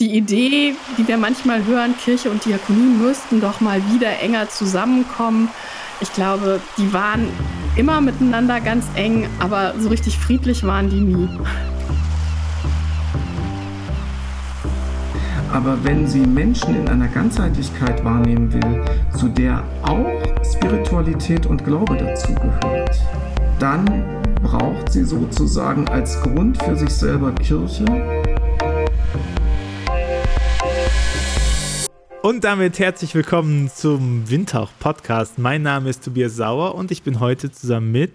die Idee, die wir manchmal hören, Kirche und Diakonie müssten doch mal wieder enger zusammenkommen. Ich glaube, die waren immer miteinander ganz eng, aber so richtig friedlich waren die nie. Aber wenn sie Menschen in einer Ganzheitlichkeit wahrnehmen will, zu der auch Spiritualität und Glaube dazugehört, dann braucht sie sozusagen als Grund für sich selber Kirche. Und damit herzlich willkommen zum Windhauch Podcast. Mein Name ist Tobias Sauer und ich bin heute zusammen mit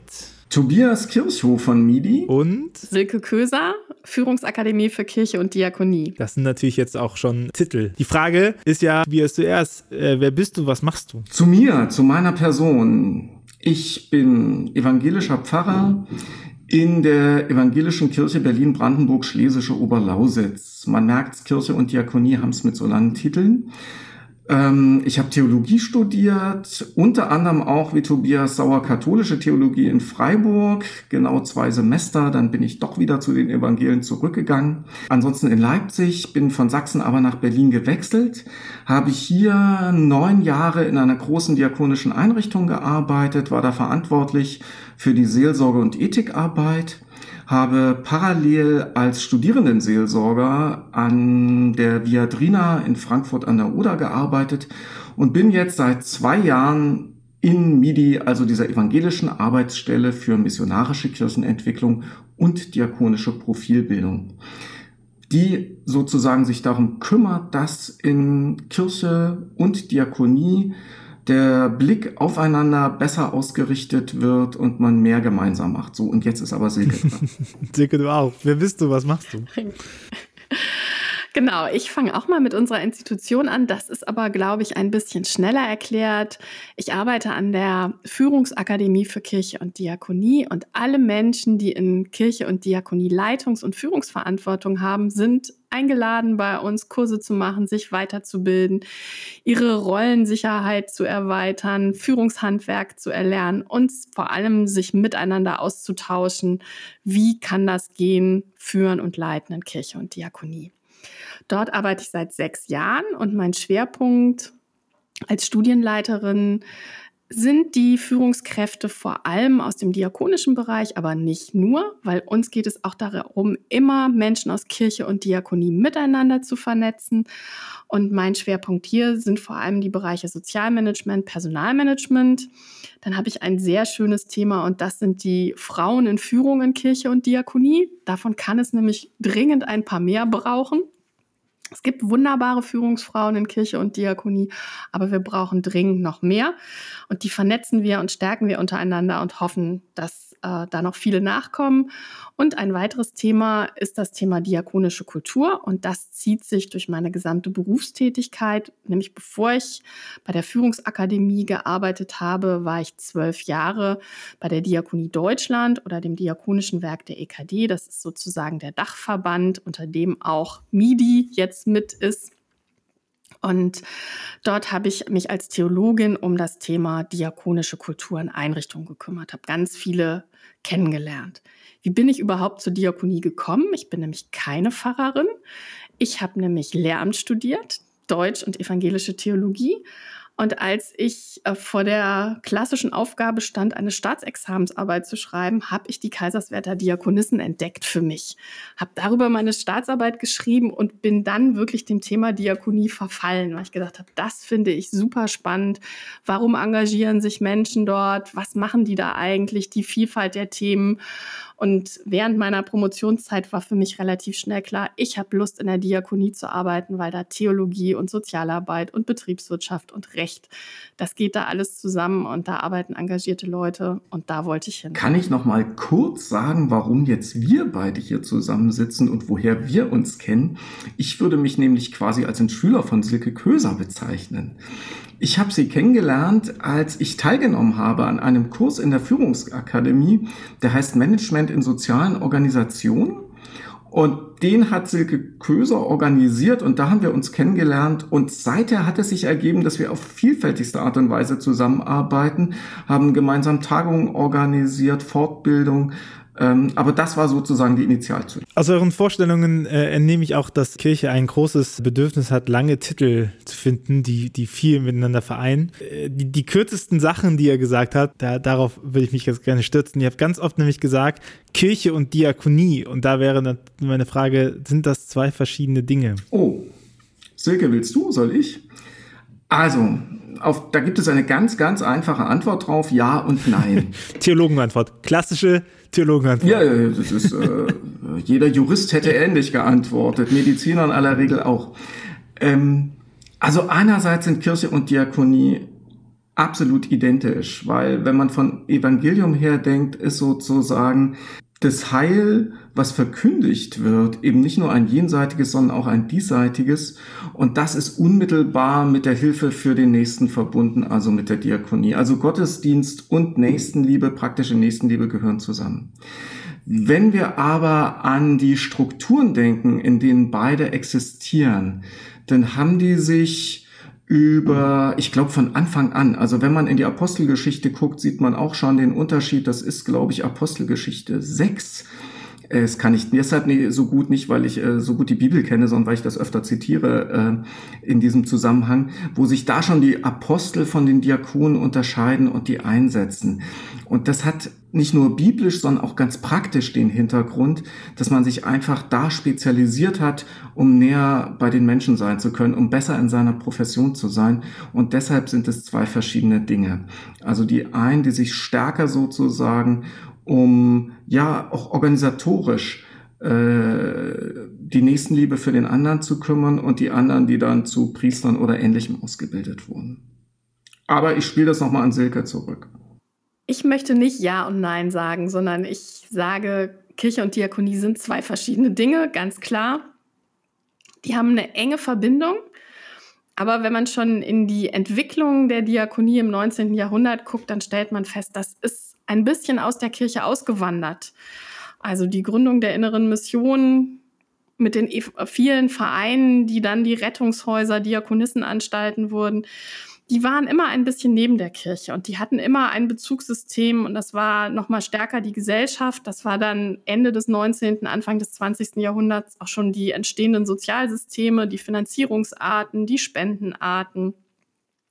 Tobias Kirchhoff von MIDI und Silke Köser, Führungsakademie für Kirche und Diakonie. Das sind natürlich jetzt auch schon Titel. Die Frage ist ja, wie erst zuerst, äh, wer bist du, was machst du? Zu mir, zu meiner Person. Ich bin evangelischer Pfarrer in der Evangelischen Kirche Berlin-Brandenburg-Schlesische Oberlausitz. Man merkt, Kirche und Diakonie haben es mit so langen Titeln. Ähm, ich habe Theologie studiert, unter anderem auch wie Tobias Sauer katholische Theologie in Freiburg, genau zwei Semester. Dann bin ich doch wieder zu den Evangelien zurückgegangen. Ansonsten in Leipzig, bin von Sachsen aber nach Berlin gewechselt, habe hier neun Jahre in einer großen diakonischen Einrichtung gearbeitet, war da verantwortlich für die Seelsorge und Ethikarbeit habe parallel als Studierendenseelsorger an der Viadrina in Frankfurt an der Oder gearbeitet und bin jetzt seit zwei Jahren in MIDI, also dieser evangelischen Arbeitsstelle für missionarische Kirchenentwicklung und diakonische Profilbildung, die sozusagen sich darum kümmert, dass in Kirche und Diakonie der Blick aufeinander besser ausgerichtet wird und man mehr gemeinsam macht. So, und jetzt ist aber Silke dran. Silke, du auch. Wer bist du? Was machst du? Genau, ich fange auch mal mit unserer Institution an. Das ist aber, glaube ich, ein bisschen schneller erklärt. Ich arbeite an der Führungsakademie für Kirche und Diakonie und alle Menschen, die in Kirche und Diakonie Leitungs- und Führungsverantwortung haben, sind eingeladen, bei uns Kurse zu machen, sich weiterzubilden, ihre Rollensicherheit zu erweitern, Führungshandwerk zu erlernen und vor allem sich miteinander auszutauschen. Wie kann das gehen, führen und leiten in Kirche und Diakonie? Dort arbeite ich seit sechs Jahren und mein Schwerpunkt als Studienleiterin sind die Führungskräfte vor allem aus dem diakonischen Bereich, aber nicht nur, weil uns geht es auch darum, immer Menschen aus Kirche und Diakonie miteinander zu vernetzen. Und mein Schwerpunkt hier sind vor allem die Bereiche Sozialmanagement, Personalmanagement. Dann habe ich ein sehr schönes Thema und das sind die Frauen in Führung in Kirche und Diakonie. Davon kann es nämlich dringend ein paar mehr brauchen. Es gibt wunderbare Führungsfrauen in Kirche und Diakonie, aber wir brauchen dringend noch mehr. Und die vernetzen wir und stärken wir untereinander und hoffen, dass äh, da noch viele nachkommen. Und ein weiteres Thema ist das Thema diakonische Kultur. Und das zieht sich durch meine gesamte Berufstätigkeit. Nämlich bevor ich bei der Führungsakademie gearbeitet habe, war ich zwölf Jahre bei der Diakonie Deutschland oder dem Diakonischen Werk der EKD. Das ist sozusagen der Dachverband, unter dem auch MIDI jetzt mit ist. Und dort habe ich mich als Theologin um das Thema diakonische Kultur in Einrichtungen gekümmert, habe ganz viele kennengelernt. Wie bin ich überhaupt zur Diakonie gekommen? Ich bin nämlich keine Pfarrerin. Ich habe nämlich Lehramt studiert, Deutsch und evangelische Theologie und als ich äh, vor der klassischen Aufgabe stand, eine Staatsexamensarbeit zu schreiben, habe ich die Kaiserswerther Diakonissen entdeckt für mich. Habe darüber meine Staatsarbeit geschrieben und bin dann wirklich dem Thema Diakonie verfallen, weil ich gedacht habe, das finde ich super spannend. Warum engagieren sich Menschen dort? Was machen die da eigentlich? Die Vielfalt der Themen. Und während meiner Promotionszeit war für mich relativ schnell klar, ich habe Lust in der Diakonie zu arbeiten, weil da Theologie und Sozialarbeit und Betriebswirtschaft und Recht, das geht da alles zusammen und da arbeiten engagierte Leute und da wollte ich hin. Kann ich noch mal kurz sagen, warum jetzt wir beide hier zusammensitzen und woher wir uns kennen? Ich würde mich nämlich quasi als ein Schüler von Silke Köser bezeichnen. Ich habe sie kennengelernt, als ich teilgenommen habe an einem Kurs in der Führungsakademie, der heißt Management in sozialen Organisationen. Und den hat Silke Köser organisiert und da haben wir uns kennengelernt. Und seither hat es sich ergeben, dass wir auf vielfältigste Art und Weise zusammenarbeiten, haben gemeinsam Tagungen organisiert, Fortbildung, aber das war sozusagen die Initialzündung. Aus euren Vorstellungen äh, entnehme ich auch, dass Kirche ein großes Bedürfnis hat, lange Titel zu finden, die, die viel miteinander vereinen. Äh, die, die kürzesten Sachen, die ihr gesagt habt, da, darauf würde ich mich jetzt gerne stürzen. Ihr habt ganz oft nämlich gesagt, Kirche und Diakonie. Und da wäre meine Frage, sind das zwei verschiedene Dinge? Oh, Silke, willst du? Soll ich? Also, auf, da gibt es eine ganz, ganz einfache Antwort drauf, ja und nein. Theologenantwort, klassische Theologenantwort. Ja, das ist, äh, jeder Jurist hätte ähnlich geantwortet, Mediziner in aller Regel auch. Ähm, also einerseits sind Kirche und Diakonie absolut identisch, weil wenn man von Evangelium her denkt, ist sozusagen das Heil, was verkündigt wird, eben nicht nur ein jenseitiges, sondern auch ein diesseitiges. Und das ist unmittelbar mit der Hilfe für den Nächsten verbunden, also mit der Diakonie. Also Gottesdienst und Nächstenliebe, praktische Nächstenliebe gehören zusammen. Wenn wir aber an die Strukturen denken, in denen beide existieren, dann haben die sich über, ich glaube, von Anfang an. Also wenn man in die Apostelgeschichte guckt, sieht man auch schon den Unterschied. Das ist, glaube ich, Apostelgeschichte 6. Es kann ich deshalb nicht so gut nicht, weil ich äh, so gut die Bibel kenne, sondern weil ich das öfter zitiere äh, in diesem Zusammenhang, wo sich da schon die Apostel von den Diakonen unterscheiden und die einsetzen. Und das hat nicht nur biblisch, sondern auch ganz praktisch den Hintergrund, dass man sich einfach da spezialisiert hat, um näher bei den Menschen sein zu können, um besser in seiner Profession zu sein. Und deshalb sind es zwei verschiedene Dinge. Also die einen, die sich stärker sozusagen um ja auch organisatorisch äh, die Nächstenliebe für den anderen zu kümmern und die anderen, die dann zu Priestern oder Ähnlichem ausgebildet wurden. Aber ich spiele das nochmal an Silke zurück. Ich möchte nicht Ja und Nein sagen, sondern ich sage, Kirche und Diakonie sind zwei verschiedene Dinge, ganz klar. Die haben eine enge Verbindung. Aber wenn man schon in die Entwicklung der Diakonie im 19. Jahrhundert guckt, dann stellt man fest, das ist ein bisschen aus der Kirche ausgewandert. Also die Gründung der inneren Mission mit den vielen Vereinen, die dann die Rettungshäuser, Diakonissenanstalten wurden, die waren immer ein bisschen neben der Kirche und die hatten immer ein Bezugssystem und das war noch mal stärker die Gesellschaft. Das war dann Ende des 19., Anfang des 20. Jahrhunderts auch schon die entstehenden Sozialsysteme, die Finanzierungsarten, die Spendenarten.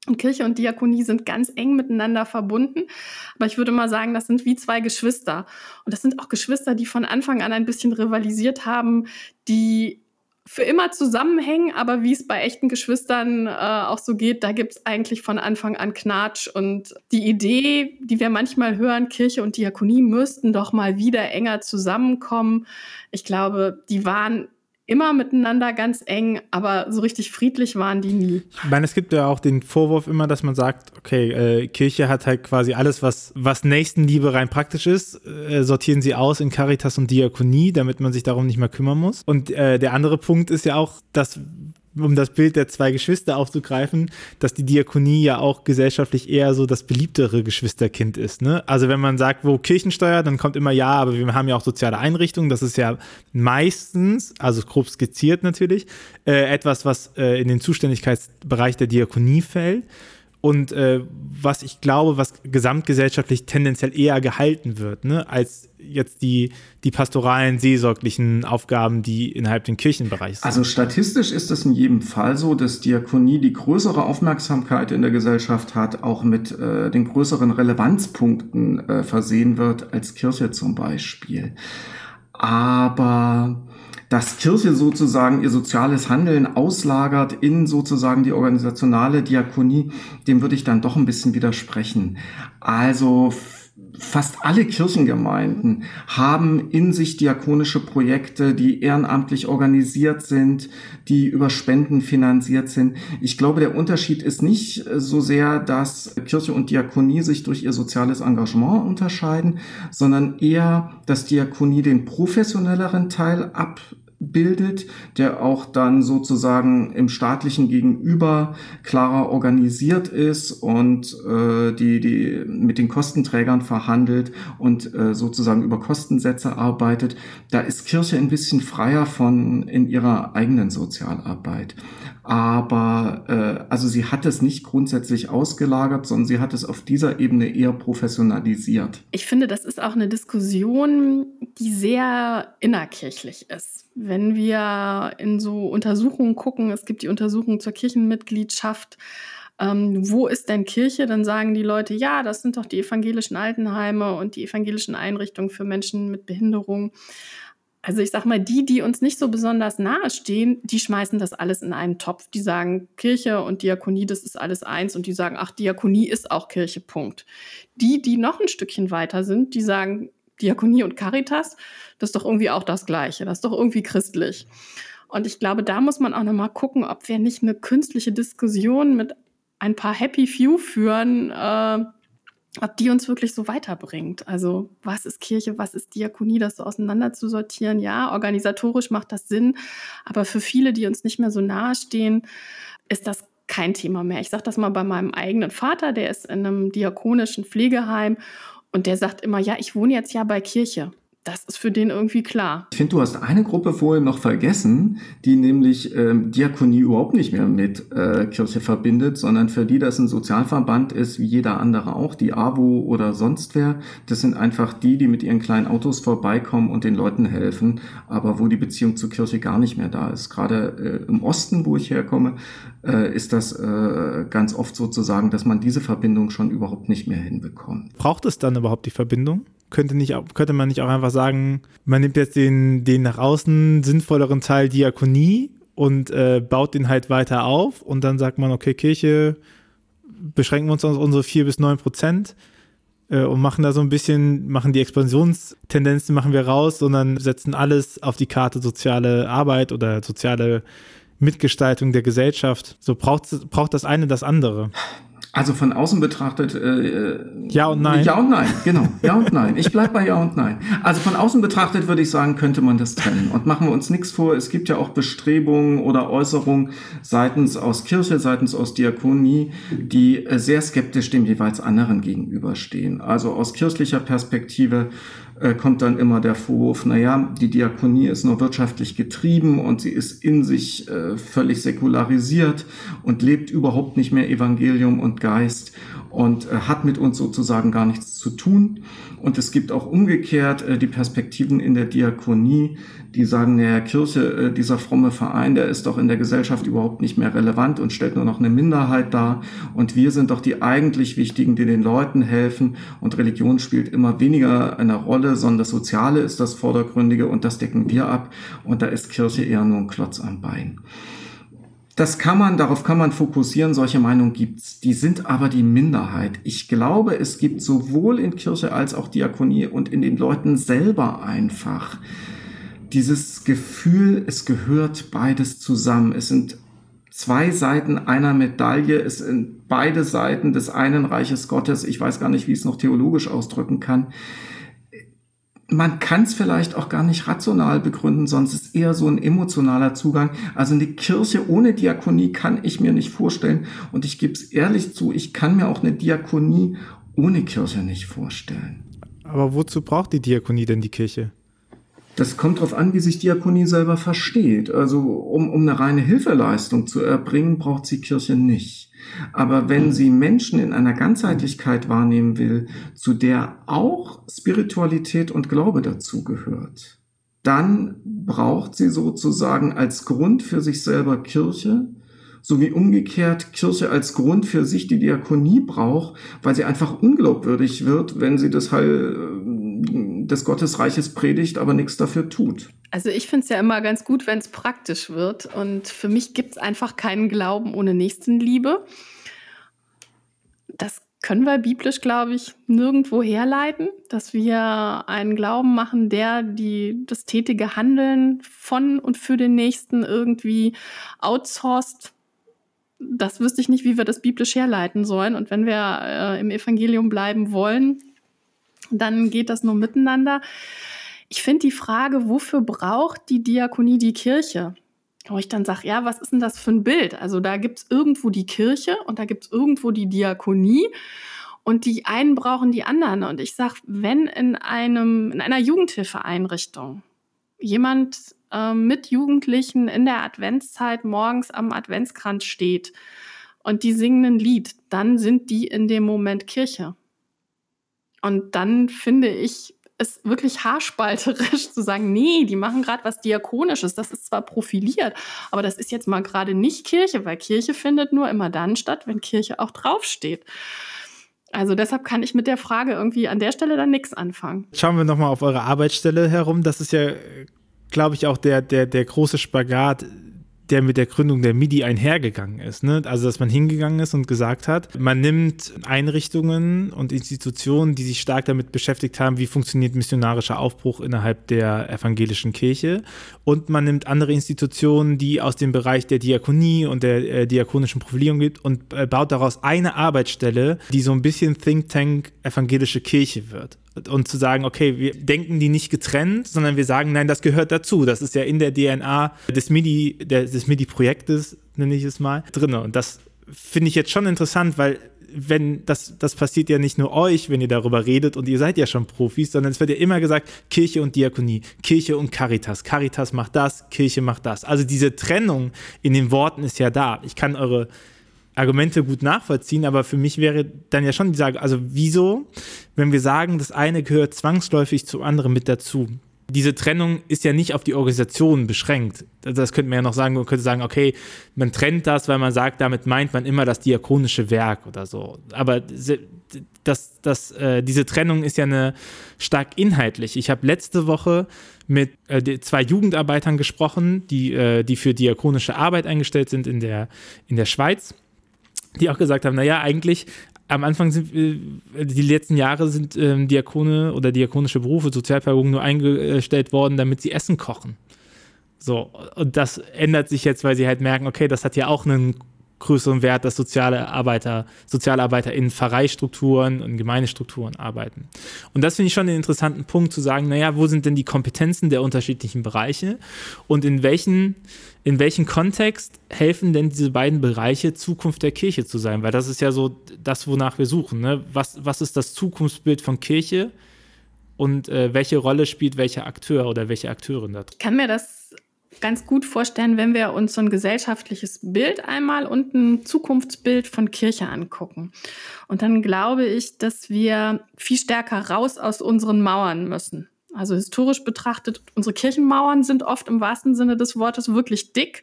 Und Kirche und Diakonie sind ganz eng miteinander verbunden. Aber ich würde mal sagen, das sind wie zwei Geschwister. Und das sind auch Geschwister, die von Anfang an ein bisschen rivalisiert haben, die für immer zusammenhängen, aber wie es bei echten Geschwistern äh, auch so geht, da gibt es eigentlich von Anfang an Knatsch. Und die Idee, die wir manchmal hören, Kirche und Diakonie müssten doch mal wieder enger zusammenkommen, ich glaube, die waren immer miteinander ganz eng, aber so richtig friedlich waren die nie. Ich meine, es gibt ja auch den Vorwurf immer, dass man sagt, okay, äh, Kirche hat halt quasi alles, was, was Nächstenliebe rein praktisch ist, äh, sortieren sie aus in Caritas und Diakonie, damit man sich darum nicht mehr kümmern muss. Und äh, der andere Punkt ist ja auch, dass um das Bild der zwei Geschwister aufzugreifen, dass die Diakonie ja auch gesellschaftlich eher so das beliebtere Geschwisterkind ist. Ne? Also wenn man sagt, wo Kirchensteuer, dann kommt immer ja, aber wir haben ja auch soziale Einrichtungen. Das ist ja meistens, also grob skizziert natürlich, äh, etwas, was äh, in den Zuständigkeitsbereich der Diakonie fällt und äh, was ich glaube, was gesamtgesellschaftlich tendenziell eher gehalten wird, ne, als jetzt die, die pastoralen, seelsorglichen Aufgaben, die innerhalb den Kirchenbereich sind. Also statistisch ist es in jedem Fall so, dass Diakonie die größere Aufmerksamkeit in der Gesellschaft hat, auch mit äh, den größeren Relevanzpunkten äh, versehen wird als Kirche zum Beispiel. Aber dass Kirche sozusagen ihr soziales Handeln auslagert in sozusagen die organisationale Diakonie, dem würde ich dann doch ein bisschen widersprechen. Also fast alle Kirchengemeinden haben in sich diakonische Projekte, die ehrenamtlich organisiert sind, die über Spenden finanziert sind. Ich glaube, der Unterschied ist nicht so sehr, dass Kirche und Diakonie sich durch ihr soziales Engagement unterscheiden, sondern eher, dass Diakonie den professionelleren Teil ab bildet, der auch dann sozusagen im staatlichen Gegenüber klarer organisiert ist und äh, die, die mit den Kostenträgern verhandelt und äh, sozusagen über Kostensätze arbeitet. Da ist Kirche ein bisschen freier von in ihrer eigenen Sozialarbeit. Aber äh, also sie hat es nicht grundsätzlich ausgelagert, sondern sie hat es auf dieser Ebene eher professionalisiert. Ich finde, das ist auch eine Diskussion, die sehr innerkirchlich ist. Wenn wir in so Untersuchungen gucken, es gibt die Untersuchung zur Kirchenmitgliedschaft, ähm, wo ist denn Kirche? Dann sagen die Leute, ja, das sind doch die evangelischen Altenheime und die evangelischen Einrichtungen für Menschen mit Behinderung. Also ich sag mal, die, die uns nicht so besonders nahe stehen, die schmeißen das alles in einen Topf. Die sagen, Kirche und Diakonie, das ist alles eins. Und die sagen, ach, Diakonie ist auch Kirche, Punkt. Die, die noch ein Stückchen weiter sind, die sagen, Diakonie und Caritas, das ist doch irgendwie auch das Gleiche. Das ist doch irgendwie christlich. Und ich glaube, da muss man auch noch mal gucken, ob wir nicht eine künstliche Diskussion mit ein paar Happy Few führen, äh, ob die uns wirklich so weiterbringt. Also was ist Kirche, was ist Diakonie, das so auseinander zu sortieren. Ja, organisatorisch macht das Sinn, aber für viele, die uns nicht mehr so nahe stehen, ist das kein Thema mehr. Ich sage das mal bei meinem eigenen Vater, der ist in einem diakonischen Pflegeheim und der sagt immer, ja, ich wohne jetzt ja bei Kirche. Das ist für den irgendwie klar. Ich finde, du hast eine Gruppe vorhin noch vergessen, die nämlich ähm, Diakonie überhaupt nicht mehr mit äh, Kirche verbindet, sondern für die das ein Sozialverband ist, wie jeder andere auch, die AWO oder sonst wer. Das sind einfach die, die mit ihren kleinen Autos vorbeikommen und den Leuten helfen, aber wo die Beziehung zur Kirche gar nicht mehr da ist. Gerade äh, im Osten, wo ich herkomme, äh, ist das äh, ganz oft sozusagen, dass man diese Verbindung schon überhaupt nicht mehr hinbekommt. Braucht es dann überhaupt die Verbindung? Könnte, nicht, könnte man nicht auch einfach sagen, man nimmt jetzt den, den nach außen sinnvolleren Teil Diakonie und äh, baut den halt weiter auf und dann sagt man, okay, Kirche, beschränken wir uns auf unsere 4 bis 9 Prozent äh, und machen da so ein bisschen, machen die Expansionstendenzen machen wir raus, sondern setzen alles auf die Karte soziale Arbeit oder soziale Mitgestaltung der Gesellschaft. So braucht, braucht das eine das andere. Also von außen betrachtet. Äh, ja und nein. Ja und nein, genau. Ja und nein. Ich bleib bei Ja und Nein. Also von außen betrachtet würde ich sagen, könnte man das trennen. Und machen wir uns nichts vor. Es gibt ja auch Bestrebungen oder Äußerungen seitens aus Kirche, seitens aus Diakonie, die äh, sehr skeptisch dem jeweils anderen gegenüberstehen. Also aus kirchlicher Perspektive äh, kommt dann immer der Vorwurf, naja, die Diakonie ist nur wirtschaftlich getrieben und sie ist in sich äh, völlig säkularisiert und lebt überhaupt nicht mehr Evangelium und Geist und äh, hat mit uns sozusagen gar nichts zu tun. Und es gibt auch umgekehrt äh, die Perspektiven in der Diakonie, die sagen, naja, Kirche, äh, dieser fromme Verein, der ist doch in der Gesellschaft überhaupt nicht mehr relevant und stellt nur noch eine Minderheit dar. Und wir sind doch die eigentlich Wichtigen, die den Leuten helfen. Und Religion spielt immer weniger eine Rolle, sondern das Soziale ist das Vordergründige und das decken wir ab. Und da ist Kirche eher nur ein Klotz am Bein. Das kann man, darauf kann man fokussieren, solche Meinungen gibt's. Die sind aber die Minderheit. Ich glaube, es gibt sowohl in Kirche als auch Diakonie und in den Leuten selber einfach dieses Gefühl, es gehört beides zusammen. Es sind zwei Seiten einer Medaille. Es sind beide Seiten des einen Reiches Gottes. Ich weiß gar nicht, wie ich es noch theologisch ausdrücken kann man kann es vielleicht auch gar nicht rational begründen, sonst ist eher so ein emotionaler Zugang. Also eine Kirche ohne Diakonie kann ich mir nicht vorstellen. Und ich gebe es ehrlich zu, ich kann mir auch eine Diakonie ohne Kirche nicht vorstellen. Aber wozu braucht die Diakonie denn die Kirche? Das kommt darauf an, wie sich Diakonie selber versteht. Also um, um eine reine Hilfeleistung zu erbringen, braucht sie Kirche nicht. Aber wenn sie Menschen in einer Ganzheitlichkeit wahrnehmen will, zu der auch Spiritualität und Glaube dazugehört, dann braucht sie sozusagen als Grund für sich selber Kirche, sowie umgekehrt Kirche als Grund für sich die Diakonie braucht, weil sie einfach unglaubwürdig wird, wenn sie das Heil äh, des Gottesreiches predigt, aber nichts dafür tut. Also ich finde es ja immer ganz gut, wenn es praktisch wird. Und für mich gibt es einfach keinen Glauben ohne Nächstenliebe. Das können wir biblisch, glaube ich, nirgendwo herleiten, dass wir einen Glauben machen, der die, das tätige Handeln von und für den Nächsten irgendwie outsourced das wüsste ich nicht, wie wir das biblisch herleiten sollen. Und wenn wir äh, im Evangelium bleiben wollen, dann geht das nur miteinander. Ich finde die Frage, wofür braucht die Diakonie die Kirche? Wo ich dann sage, ja, was ist denn das für ein Bild? Also da gibt es irgendwo die Kirche und da gibt es irgendwo die Diakonie und die einen brauchen die anderen. Und ich sage, wenn in, einem, in einer Jugendhilfeeinrichtung jemand äh, mit Jugendlichen in der Adventszeit morgens am Adventskranz steht und die singen ein Lied, dann sind die in dem Moment Kirche. Und dann finde ich es wirklich haarspalterisch zu sagen, nee, die machen gerade was Diakonisches. Das ist zwar profiliert, aber das ist jetzt mal gerade nicht Kirche, weil Kirche findet nur immer dann statt, wenn Kirche auch draufsteht. Also deshalb kann ich mit der Frage irgendwie an der Stelle dann nichts anfangen. Schauen wir nochmal auf eure Arbeitsstelle herum. Das ist ja, glaube ich, auch der, der, der große Spagat der mit der Gründung der MIDI einhergegangen ist. Ne? Also, dass man hingegangen ist und gesagt hat, man nimmt Einrichtungen und Institutionen, die sich stark damit beschäftigt haben, wie funktioniert missionarischer Aufbruch innerhalb der evangelischen Kirche, und man nimmt andere Institutionen, die aus dem Bereich der Diakonie und der äh, diakonischen Profilierung gibt und äh, baut daraus eine Arbeitsstelle, die so ein bisschen Think Tank evangelische Kirche wird und zu sagen, okay, wir denken die nicht getrennt, sondern wir sagen, nein, das gehört dazu. Das ist ja in der DNA des MIDI, des MIDI-Projektes, nenne ich es mal, drin. Und das finde ich jetzt schon interessant, weil wenn das, das passiert ja nicht nur euch, wenn ihr darüber redet und ihr seid ja schon Profis, sondern es wird ja immer gesagt, Kirche und Diakonie, Kirche und Caritas. Caritas macht das, Kirche macht das. Also diese Trennung in den Worten ist ja da. Ich kann eure Argumente gut nachvollziehen, aber für mich wäre dann ja schon die Frage, also wieso, wenn wir sagen, das eine gehört zwangsläufig zum anderen mit dazu? Diese Trennung ist ja nicht auf die Organisation beschränkt. Das könnte man ja noch sagen, man könnte sagen, okay, man trennt das, weil man sagt, damit meint man immer das diakonische Werk oder so. Aber das, das, äh, diese Trennung ist ja eine stark inhaltlich. Ich habe letzte Woche mit äh, zwei Jugendarbeitern gesprochen, die, äh, die für diakonische Arbeit eingestellt sind in der, in der Schweiz die auch gesagt haben, naja, eigentlich am Anfang sind äh, die letzten Jahre sind ähm, Diakone oder diakonische Berufe, Sozialpädagogen nur eingestellt worden, damit sie Essen kochen. So, und das ändert sich jetzt, weil sie halt merken, okay, das hat ja auch einen größeren Wert, dass soziale Arbeiter, Sozialarbeiter in Pfarreistrukturen und Gemeindestrukturen arbeiten. Und das finde ich schon einen interessanten Punkt zu sagen, naja, wo sind denn die Kompetenzen der unterschiedlichen Bereiche und in welchen, in welchem Kontext helfen denn diese beiden Bereiche, Zukunft der Kirche zu sein? Weil das ist ja so das, wonach wir suchen. Ne? Was, was ist das Zukunftsbild von Kirche? Und äh, welche Rolle spielt welcher Akteur oder welche Akteurin da drin? Ich kann mir das ganz gut vorstellen, wenn wir uns so ein gesellschaftliches Bild einmal und ein Zukunftsbild von Kirche angucken. Und dann glaube ich, dass wir viel stärker raus aus unseren Mauern müssen. Also historisch betrachtet, unsere Kirchenmauern sind oft im wahrsten Sinne des Wortes wirklich dick.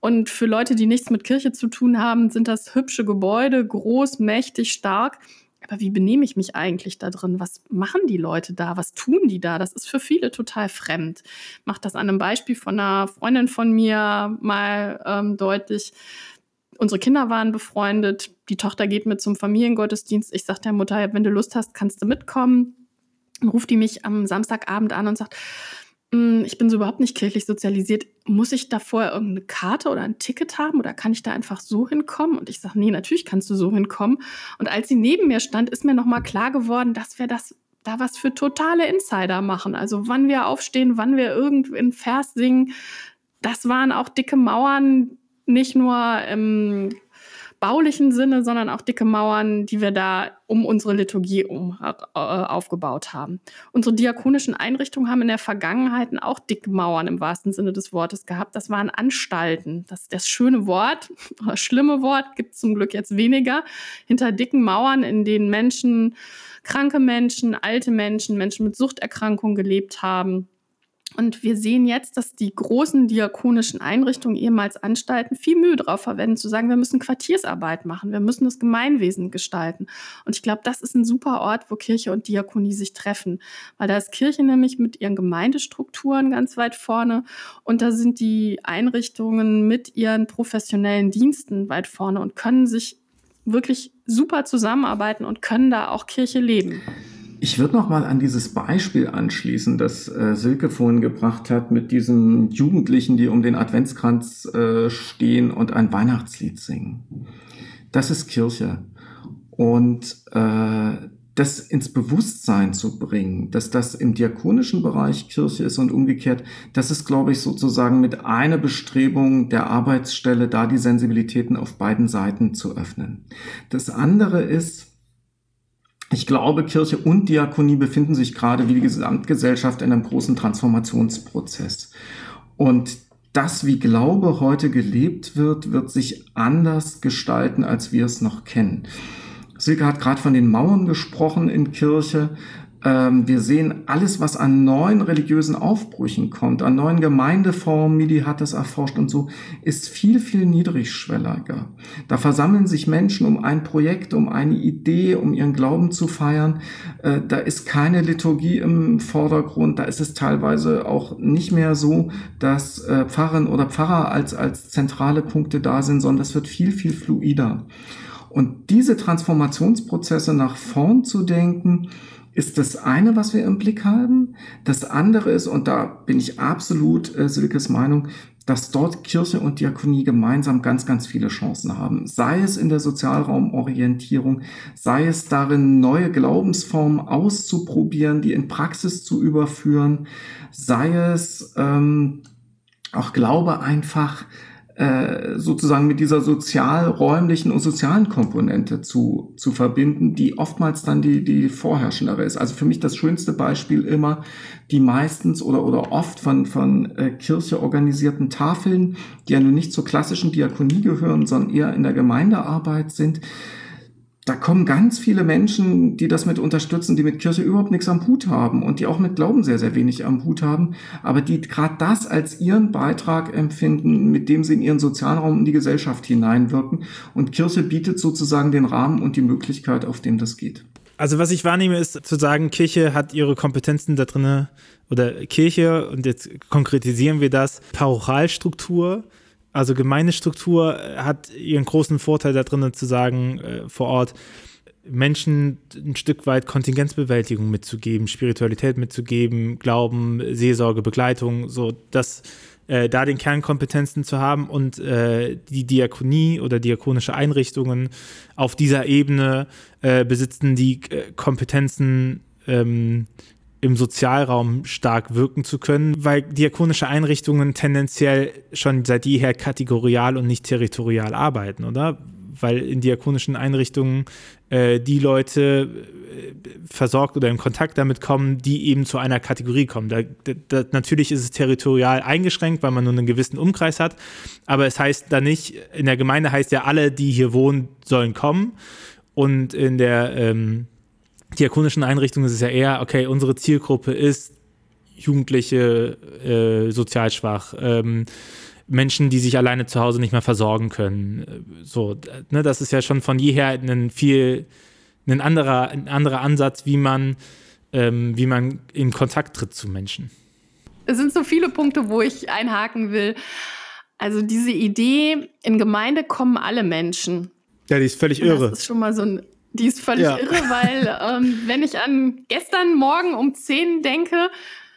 Und für Leute, die nichts mit Kirche zu tun haben, sind das hübsche Gebäude, groß, mächtig, stark aber wie benehme ich mich eigentlich da drin? Was machen die Leute da? Was tun die da? Das ist für viele total fremd. Macht das an einem Beispiel von einer Freundin von mir mal ähm, deutlich. Unsere Kinder waren befreundet. Die Tochter geht mit zum Familiengottesdienst. Ich sage der Mutter, wenn du Lust hast, kannst du mitkommen. Ruft die mich am Samstagabend an und sagt, hm, ich bin so überhaupt nicht kirchlich sozialisiert. Muss ich da vorher irgendeine Karte oder ein Ticket haben oder kann ich da einfach so hinkommen? Und ich sage, nee, natürlich kannst du so hinkommen. Und als sie neben mir stand, ist mir nochmal klar geworden, dass wir das da was für totale Insider machen. Also wann wir aufstehen, wann wir irgendeinen Vers singen. Das waren auch dicke Mauern, nicht nur im baulichen Sinne, sondern auch dicke Mauern, die wir da um unsere Liturgie um, äh, aufgebaut haben. Unsere diakonischen Einrichtungen haben in der Vergangenheit auch dicke Mauern im wahrsten Sinne des Wortes gehabt. Das waren Anstalten. Das, das schöne Wort, das schlimme Wort gibt es zum Glück jetzt weniger. Hinter dicken Mauern, in denen Menschen, kranke Menschen, alte Menschen, Menschen mit Suchterkrankungen gelebt haben und wir sehen jetzt, dass die großen diakonischen Einrichtungen, ehemals Anstalten, viel Mühe darauf verwenden, zu sagen, wir müssen Quartiersarbeit machen, wir müssen das Gemeinwesen gestalten. Und ich glaube, das ist ein super Ort, wo Kirche und Diakonie sich treffen, weil da ist Kirche nämlich mit ihren Gemeindestrukturen ganz weit vorne und da sind die Einrichtungen mit ihren professionellen Diensten weit vorne und können sich wirklich super zusammenarbeiten und können da auch Kirche leben. Ich würde noch mal an dieses Beispiel anschließen, das äh, Silke vorhin gebracht hat mit diesen Jugendlichen, die um den Adventskranz äh, stehen und ein Weihnachtslied singen. Das ist Kirche. Und äh, das ins Bewusstsein zu bringen, dass das im diakonischen Bereich Kirche ist und umgekehrt, das ist, glaube ich, sozusagen mit einer Bestrebung der Arbeitsstelle, da die Sensibilitäten auf beiden Seiten zu öffnen. Das andere ist, ich glaube, Kirche und Diakonie befinden sich gerade wie die Gesamtgesellschaft in einem großen Transformationsprozess. Und das, wie Glaube heute gelebt wird, wird sich anders gestalten, als wir es noch kennen. Silke hat gerade von den Mauern gesprochen in Kirche. Ähm, wir sehen alles, was an neuen religiösen Aufbrüchen kommt, an neuen Gemeindeformen, Midi hat das erforscht und so, ist viel, viel niedrigschwelliger. Da versammeln sich Menschen um ein Projekt, um eine Idee, um ihren Glauben zu feiern. Äh, da ist keine Liturgie im Vordergrund. Da ist es teilweise auch nicht mehr so, dass äh, Pfarrerin oder Pfarrer als, als zentrale Punkte da sind, sondern das wird viel, viel fluider. Und diese Transformationsprozesse nach vorn zu denken, ist das eine, was wir im Blick haben. Das andere ist, und da bin ich absolut äh, Silkes Meinung, dass dort Kirche und Diakonie gemeinsam ganz, ganz viele Chancen haben. Sei es in der Sozialraumorientierung, sei es darin, neue Glaubensformen auszuprobieren, die in Praxis zu überführen, sei es ähm, auch Glaube einfach äh, sozusagen mit dieser sozialräumlichen und sozialen Komponente zu, zu verbinden, die oftmals dann die, die vorherrschendere ist. Also für mich das schönste Beispiel immer die meistens oder, oder oft von, von äh, Kirche organisierten Tafeln, die ja nun nicht zur klassischen Diakonie gehören, sondern eher in der Gemeindearbeit sind da kommen ganz viele Menschen, die das mit unterstützen, die mit Kirche überhaupt nichts am Hut haben und die auch mit Glauben sehr, sehr wenig am Hut haben, aber die gerade das als ihren Beitrag empfinden, mit dem sie in ihren Sozialraum in die Gesellschaft hineinwirken. Und Kirche bietet sozusagen den Rahmen und die Möglichkeit, auf dem das geht. Also was ich wahrnehme, ist zu sagen, Kirche hat ihre Kompetenzen da drin oder Kirche, und jetzt konkretisieren wir das, Parochialstruktur, also Gemeindestruktur hat ihren großen Vorteil da drin zu sagen, äh, vor Ort Menschen ein Stück weit Kontingenzbewältigung mitzugeben, Spiritualität mitzugeben, Glauben, Seelsorge, Begleitung, so dass äh, da den Kernkompetenzen zu haben und äh, die Diakonie oder diakonische Einrichtungen auf dieser Ebene äh, besitzen die äh, Kompetenzen ähm, im Sozialraum stark wirken zu können, weil diakonische Einrichtungen tendenziell schon seit jeher kategorial und nicht territorial arbeiten, oder? Weil in diakonischen Einrichtungen äh, die Leute äh, versorgt oder in Kontakt damit kommen, die eben zu einer Kategorie kommen. Da, da, natürlich ist es territorial eingeschränkt, weil man nur einen gewissen Umkreis hat, aber es heißt da nicht, in der Gemeinde heißt ja, alle, die hier wohnen, sollen kommen. Und in der ähm, diakonischen Einrichtungen ist es ja eher, okay, unsere Zielgruppe ist Jugendliche, äh, sozial schwach, ähm, Menschen, die sich alleine zu Hause nicht mehr versorgen können. So, ne, das ist ja schon von jeher ein viel, ein anderer, ein anderer Ansatz, wie man, ähm, wie man in Kontakt tritt zu Menschen. Es sind so viele Punkte, wo ich einhaken will. Also diese Idee, in Gemeinde kommen alle Menschen. Ja, die ist völlig irre. Das ist schon mal so ein die ist völlig ja. irre, weil ähm, wenn ich an gestern Morgen um 10 denke,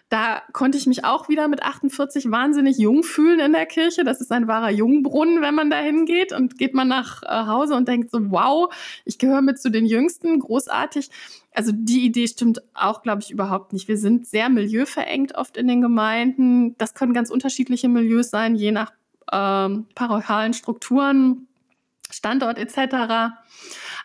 da konnte ich mich auch wieder mit 48 wahnsinnig jung fühlen in der Kirche. Das ist ein wahrer Jungbrunnen, wenn man da hingeht. Und geht man nach äh, Hause und denkt so, wow, ich gehöre mit zu den Jüngsten, großartig. Also die Idee stimmt auch, glaube ich, überhaupt nicht. Wir sind sehr milieuverengt oft in den Gemeinden. Das können ganz unterschiedliche Milieus sein, je nach ähm, parochialen Strukturen, Standort etc.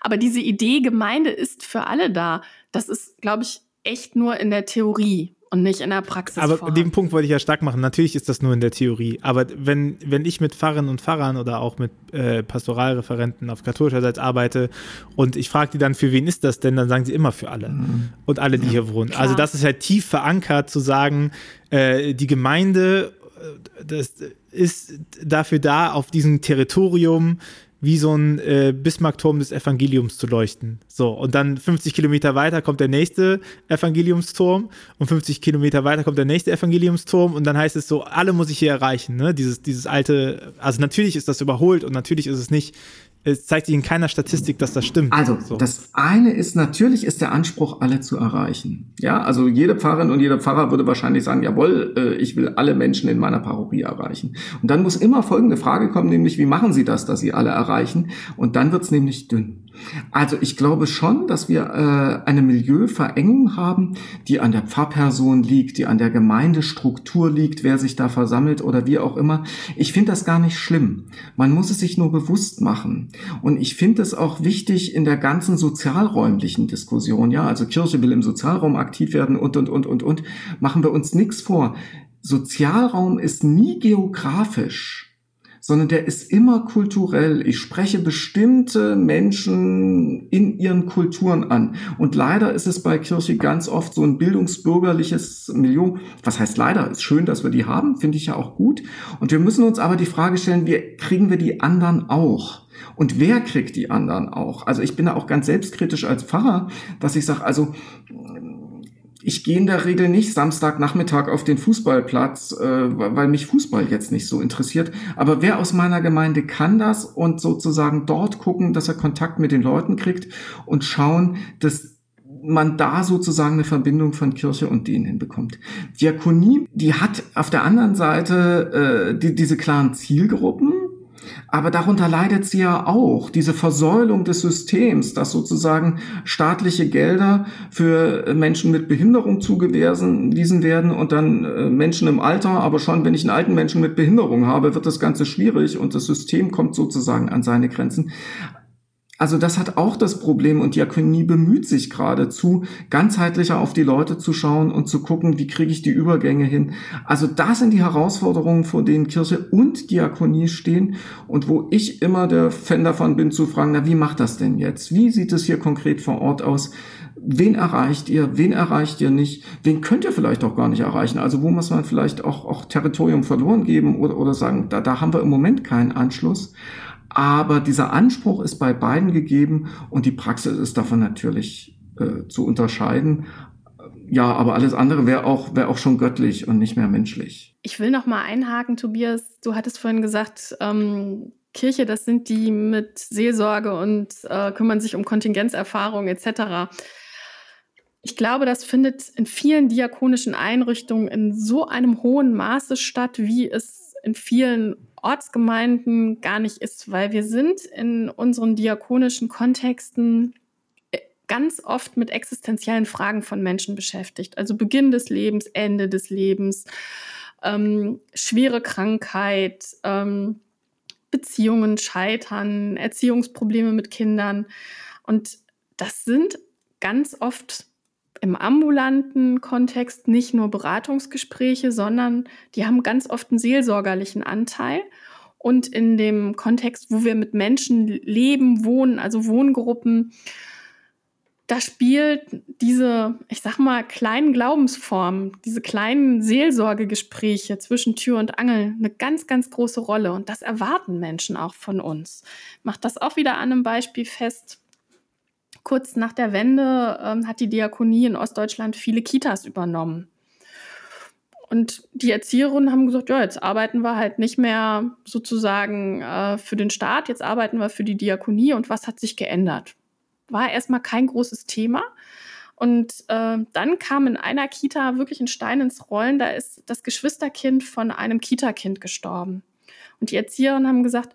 Aber diese Idee, Gemeinde ist für alle da, das ist, glaube ich, echt nur in der Theorie und nicht in der Praxis. Aber vorhanden. den Punkt wollte ich ja stark machen. Natürlich ist das nur in der Theorie. Aber wenn, wenn ich mit Pfarrern und Pfarrern oder auch mit äh, Pastoralreferenten auf katholischer Seite arbeite und ich frage die dann, für wen ist das denn, dann sagen sie immer für alle. Mhm. Und alle, die ja, hier wohnen. Klar. Also das ist halt tief verankert zu sagen, äh, die Gemeinde, äh, das ist dafür da, auf diesem Territorium wie so ein äh, Bismarckturm des Evangeliums zu leuchten. So, und dann 50 Kilometer weiter kommt der nächste Evangeliumsturm und 50 Kilometer weiter kommt der nächste Evangeliumsturm und dann heißt es so, alle muss ich hier erreichen, ne? Dieses, dieses alte, also natürlich ist das überholt und natürlich ist es nicht es zeigt sich in keiner Statistik, dass das stimmt. Also, so. das eine ist, natürlich ist der Anspruch, alle zu erreichen. Ja, also jede Pfarrerin und jeder Pfarrer würde wahrscheinlich sagen, jawohl, äh, ich will alle Menschen in meiner Parochie erreichen. Und dann muss immer folgende Frage kommen, nämlich, wie machen Sie das, dass Sie alle erreichen? Und dann wird's nämlich dünn. Also ich glaube schon, dass wir äh, eine Milieuverengung haben, die an der Pfarrperson liegt, die an der Gemeindestruktur liegt, wer sich da versammelt oder wie auch immer. Ich finde das gar nicht schlimm. Man muss es sich nur bewusst machen. Und ich finde es auch wichtig in der ganzen sozialräumlichen Diskussion. Ja, also Kirche will im Sozialraum aktiv werden und, und, und, und, und. Machen wir uns nichts vor. Sozialraum ist nie geografisch sondern der ist immer kulturell. Ich spreche bestimmte Menschen in ihren Kulturen an. Und leider ist es bei Kirche ganz oft so ein bildungsbürgerliches Milieu. Was heißt leider? Ist schön, dass wir die haben, finde ich ja auch gut. Und wir müssen uns aber die Frage stellen, wie kriegen wir die anderen auch? Und wer kriegt die anderen auch? Also ich bin da auch ganz selbstkritisch als Pfarrer, dass ich sage, also ich gehe in der Regel nicht Samstagnachmittag auf den Fußballplatz, äh, weil mich Fußball jetzt nicht so interessiert. Aber wer aus meiner Gemeinde kann das und sozusagen dort gucken, dass er Kontakt mit den Leuten kriegt und schauen, dass man da sozusagen eine Verbindung von Kirche und denen hinbekommt. Diakonie, die hat auf der anderen Seite äh, die, diese klaren Zielgruppen, aber darunter leidet sie ja auch, diese Versäulung des Systems, dass staatliche Gelder für Menschen mit Behinderung zugewiesen werden und dann äh, Menschen im Alter, aber schon wenn ich einen alten Menschen mit Behinderung habe, wird das Ganze schwierig und das System kommt sozusagen an seine Grenzen. Also das hat auch das Problem und Diakonie bemüht sich geradezu, ganzheitlicher auf die Leute zu schauen und zu gucken, wie kriege ich die Übergänge hin. Also das sind die Herausforderungen, vor denen Kirche und Diakonie stehen und wo ich immer der Fan davon bin zu fragen, na wie macht das denn jetzt? Wie sieht es hier konkret vor Ort aus? Wen erreicht ihr? Wen erreicht ihr nicht? Wen könnt ihr vielleicht auch gar nicht erreichen? Also wo muss man vielleicht auch, auch Territorium verloren geben oder, oder sagen, da, da haben wir im Moment keinen Anschluss. Aber dieser Anspruch ist bei beiden gegeben und die Praxis ist davon natürlich äh, zu unterscheiden. Ja, aber alles andere wäre auch, wäre auch schon göttlich und nicht mehr menschlich. Ich will noch mal einhaken, Tobias. Du hattest vorhin gesagt, ähm, Kirche, das sind die mit Seelsorge und äh, kümmern sich um Kontingenzerfahrung etc. Ich glaube, das findet in vielen diakonischen Einrichtungen in so einem hohen Maße statt, wie es in vielen Ortsgemeinden gar nicht ist, weil wir sind in unseren diakonischen Kontexten äh, ganz oft mit existenziellen Fragen von Menschen beschäftigt. Also Beginn des Lebens, Ende des Lebens, ähm, schwere Krankheit, ähm, Beziehungen scheitern, Erziehungsprobleme mit Kindern. Und das sind ganz oft im ambulanten Kontext nicht nur Beratungsgespräche, sondern die haben ganz oft einen seelsorgerlichen Anteil. Und in dem Kontext, wo wir mit Menschen leben, wohnen, also Wohngruppen, da spielt diese, ich sag mal, kleinen Glaubensformen, diese kleinen Seelsorgegespräche zwischen Tür und Angel eine ganz, ganz große Rolle. Und das erwarten Menschen auch von uns. Macht das auch wieder an einem Beispiel fest kurz nach der Wende ähm, hat die Diakonie in Ostdeutschland viele Kitas übernommen. Und die Erzieherinnen haben gesagt, ja, jetzt arbeiten wir halt nicht mehr sozusagen äh, für den Staat, jetzt arbeiten wir für die Diakonie und was hat sich geändert? War erstmal kein großes Thema. Und äh, dann kam in einer Kita wirklich ein Stein ins Rollen, da ist das Geschwisterkind von einem Kita-Kind gestorben. Und die Erzieherinnen haben gesagt,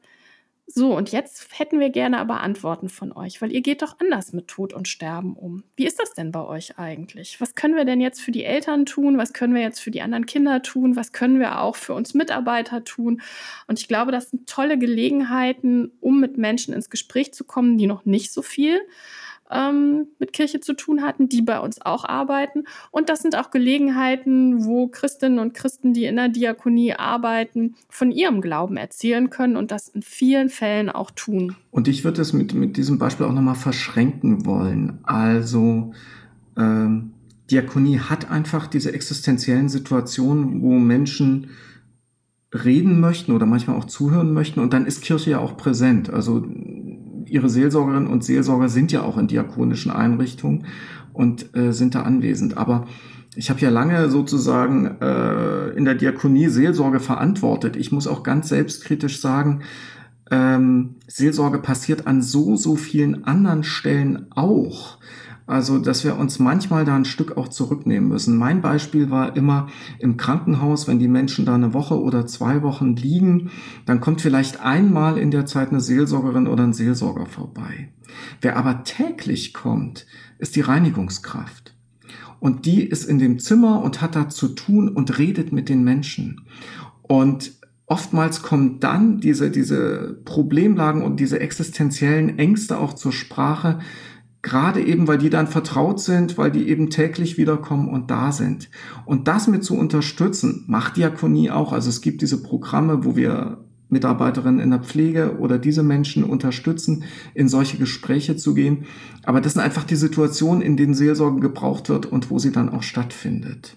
so, und jetzt hätten wir gerne aber Antworten von euch, weil ihr geht doch anders mit Tod und Sterben um. Wie ist das denn bei euch eigentlich? Was können wir denn jetzt für die Eltern tun? Was können wir jetzt für die anderen Kinder tun? Was können wir auch für uns Mitarbeiter tun? Und ich glaube, das sind tolle Gelegenheiten, um mit Menschen ins Gespräch zu kommen, die noch nicht so viel ähm, mit Kirche zu tun hatten, die bei uns auch arbeiten. Und das sind auch Gelegenheiten, wo Christinnen und Christen, die in der Diakonie arbeiten, von ihrem Glauben erzählen können und das in vielen Fällen auch tun. Und ich würde es mit, mit diesem Beispiel auch nochmal verschränken wollen. Also ähm, Diakonie hat einfach diese existenziellen Situationen, wo Menschen reden möchten oder manchmal auch zuhören möchten und dann ist Kirche ja auch präsent. Also ihre Seelsorgerinnen und Seelsorger sind ja auch in diakonischen Einrichtungen und äh, sind da anwesend. Aber ich habe ja lange sozusagen äh, in der Diakonie Seelsorge verantwortet. Ich muss auch ganz selbstkritisch sagen, ähm, Seelsorge passiert an so, so vielen anderen Stellen auch. Also, dass wir uns manchmal da ein Stück auch zurücknehmen müssen. Mein Beispiel war immer im Krankenhaus, wenn die Menschen da eine Woche oder zwei Wochen liegen, dann kommt vielleicht einmal in der Zeit eine Seelsorgerin oder ein Seelsorger vorbei. Wer aber täglich kommt, ist die Reinigungskraft. Und die ist in dem Zimmer und hat da zu tun und redet mit den Menschen. Und oftmals kommen dann diese, diese Problemlagen und diese existenziellen Ängste auch zur Sprache, gerade eben, weil die dann vertraut sind, weil die eben täglich wiederkommen und da sind. Und das mit zu unterstützen, macht Diakonie auch. Also es gibt diese Programme, wo wir Mitarbeiterinnen in der Pflege oder diese Menschen unterstützen, in solche Gespräche zu gehen. Aber das sind einfach die Situationen, in denen Seelsorge gebraucht wird und wo sie dann auch stattfindet.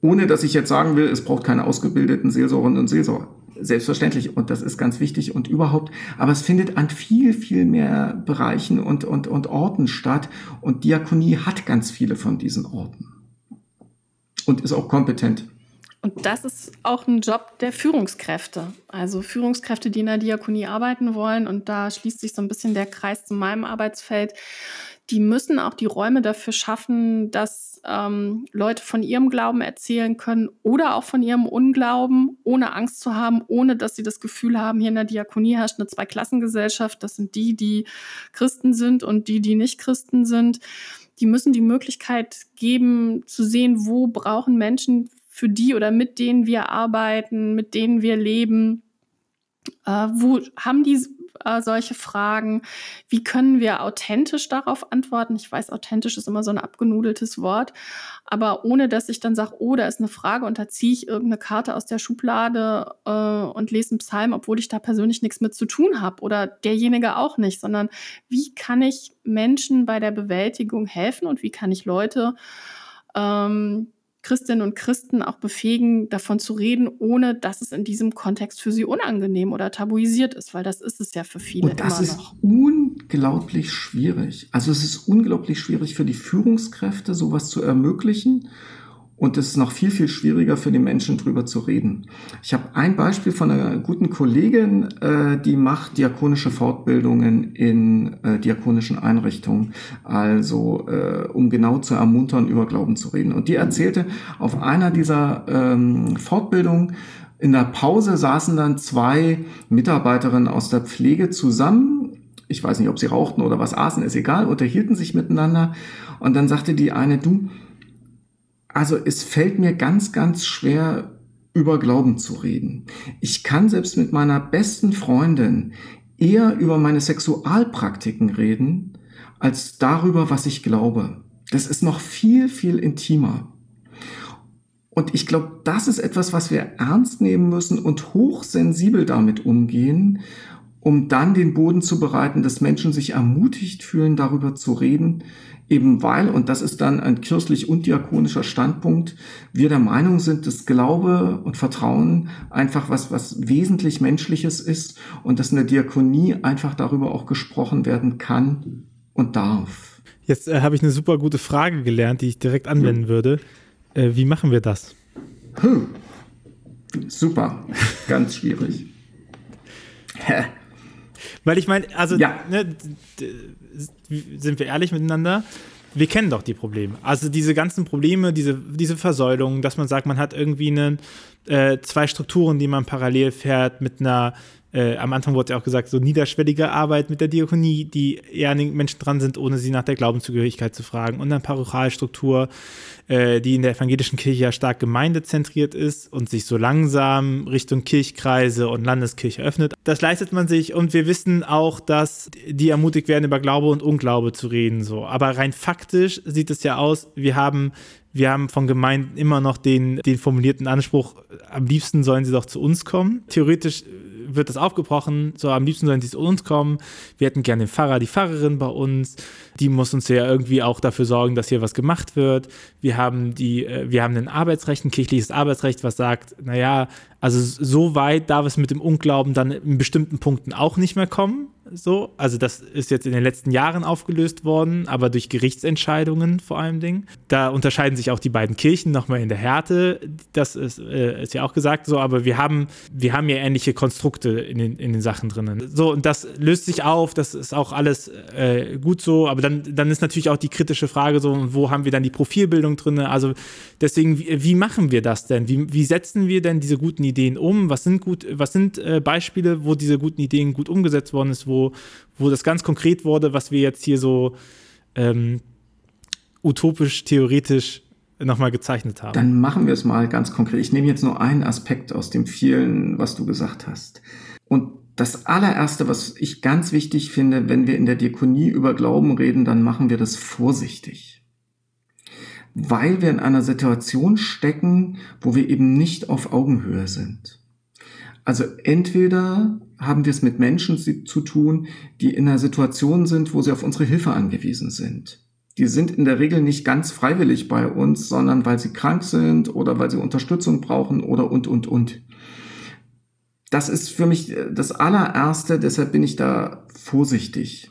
Ohne dass ich jetzt sagen will, es braucht keine ausgebildeten Seelsorgerinnen und Seelsorger. Selbstverständlich, und das ist ganz wichtig und überhaupt, aber es findet an viel, viel mehr Bereichen und, und, und Orten statt und Diakonie hat ganz viele von diesen Orten und ist auch kompetent. Und das ist auch ein Job der Führungskräfte. Also Führungskräfte, die in der Diakonie arbeiten wollen. Und da schließt sich so ein bisschen der Kreis zu meinem Arbeitsfeld. Die müssen auch die Räume dafür schaffen, dass ähm, Leute von ihrem Glauben erzählen können oder auch von ihrem Unglauben, ohne Angst zu haben, ohne dass sie das Gefühl haben, hier in der Diakonie herrscht eine Zweiklassengesellschaft. Das sind die, die Christen sind und die, die nicht Christen sind. Die müssen die Möglichkeit geben, zu sehen, wo brauchen Menschen für die oder mit denen wir arbeiten, mit denen wir leben? Äh, wo haben die äh, solche Fragen? Wie können wir authentisch darauf antworten? Ich weiß, authentisch ist immer so ein abgenudeltes Wort, aber ohne dass ich dann sage, oh, da ist eine Frage und da ziehe ich irgendeine Karte aus der Schublade äh, und lese einen Psalm, obwohl ich da persönlich nichts mit zu tun habe oder derjenige auch nicht, sondern wie kann ich Menschen bei der Bewältigung helfen und wie kann ich Leute ähm, Christinnen und Christen auch befähigen, davon zu reden, ohne dass es in diesem Kontext für sie unangenehm oder tabuisiert ist, weil das ist es ja für viele. Und das ist noch. unglaublich schwierig. Also es ist unglaublich schwierig für die Führungskräfte, sowas zu ermöglichen. Und es ist noch viel, viel schwieriger für die Menschen, drüber zu reden. Ich habe ein Beispiel von einer guten Kollegin, äh, die macht diakonische Fortbildungen in äh, diakonischen Einrichtungen, also äh, um genau zu ermuntern, über Glauben zu reden. Und die erzählte, auf einer dieser ähm, Fortbildungen, in der Pause saßen dann zwei Mitarbeiterinnen aus der Pflege zusammen. Ich weiß nicht, ob sie rauchten oder was aßen, ist egal, unterhielten sich miteinander. Und dann sagte die eine, du, also es fällt mir ganz, ganz schwer, über Glauben zu reden. Ich kann selbst mit meiner besten Freundin eher über meine Sexualpraktiken reden, als darüber, was ich glaube. Das ist noch viel, viel intimer. Und ich glaube, das ist etwas, was wir ernst nehmen müssen und hochsensibel damit umgehen, um dann den Boden zu bereiten, dass Menschen sich ermutigt fühlen, darüber zu reden, eben weil, und das ist dann ein kirchlich und diakonischer Standpunkt, wir der Meinung sind, dass Glaube und Vertrauen einfach was, was wesentlich Menschliches ist und dass in der Diakonie einfach darüber auch gesprochen werden kann und darf. Jetzt äh, habe ich eine super gute Frage gelernt, die ich direkt anwenden ja. würde. Äh, wie machen wir das? Hm. Super, ganz schwierig. Weil ich meine, also ja. ne, sind wir ehrlich miteinander, wir kennen doch die Probleme. Also diese ganzen Probleme, diese, diese Versäulung, dass man sagt, man hat irgendwie einen, äh, zwei Strukturen, die man parallel fährt mit einer äh, am Anfang wurde ja auch gesagt, so niederschwellige Arbeit mit der Diakonie, die eher an den Menschen dran sind, ohne sie nach der Glaubenszugehörigkeit zu fragen. Und dann Parochialstruktur, äh, die in der evangelischen Kirche ja stark gemeindezentriert ist und sich so langsam Richtung Kirchkreise und Landeskirche öffnet. Das leistet man sich und wir wissen auch, dass die ermutigt werden, über Glaube und Unglaube zu reden. So. Aber rein faktisch sieht es ja aus, wir haben wir haben von Gemeinden immer noch den, den formulierten Anspruch, am liebsten sollen sie doch zu uns kommen. Theoretisch wird das aufgebrochen, so am liebsten sollen sie zu uns kommen. Wir hätten gerne den Pfarrer, die Pfarrerin bei uns. Die muss uns ja irgendwie auch dafür sorgen, dass hier was gemacht wird. Wir haben die, äh, wir haben ein Arbeitsrecht, ein kirchliches Arbeitsrecht, was sagt, naja, also so weit darf es mit dem Unglauben dann in bestimmten Punkten auch nicht mehr kommen. So. Also das ist jetzt in den letzten Jahren aufgelöst worden, aber durch Gerichtsentscheidungen vor allem Dingen. Da unterscheiden sich auch die beiden Kirchen nochmal in der Härte. Das ist, äh, ist ja auch gesagt so, aber wir haben, wir haben ja ähnliche Konstrukte in den, in den Sachen drinnen. So, und das löst sich auf, das ist auch alles äh, gut so, aber dann, dann ist natürlich auch die kritische Frage so, wo haben wir dann die Profilbildung drin? Also deswegen, wie, wie machen wir das denn? Wie, wie setzen wir denn diese guten Ideen um? Was sind gut, was sind äh, Beispiele, wo diese guten Ideen gut umgesetzt worden ist, wo, wo das ganz konkret wurde, was wir jetzt hier so ähm, utopisch, theoretisch nochmal gezeichnet haben. Dann machen wir es mal ganz konkret. Ich nehme jetzt nur einen Aspekt aus dem vielen, was du gesagt hast. Und das allererste, was ich ganz wichtig finde, wenn wir in der Diakonie über Glauben reden, dann machen wir das vorsichtig. Weil wir in einer Situation stecken, wo wir eben nicht auf Augenhöhe sind. Also entweder haben wir es mit Menschen zu tun, die in einer Situation sind, wo sie auf unsere Hilfe angewiesen sind. Die sind in der Regel nicht ganz freiwillig bei uns, sondern weil sie krank sind oder weil sie Unterstützung brauchen oder und, und, und. Das ist für mich das allererste, deshalb bin ich da vorsichtig.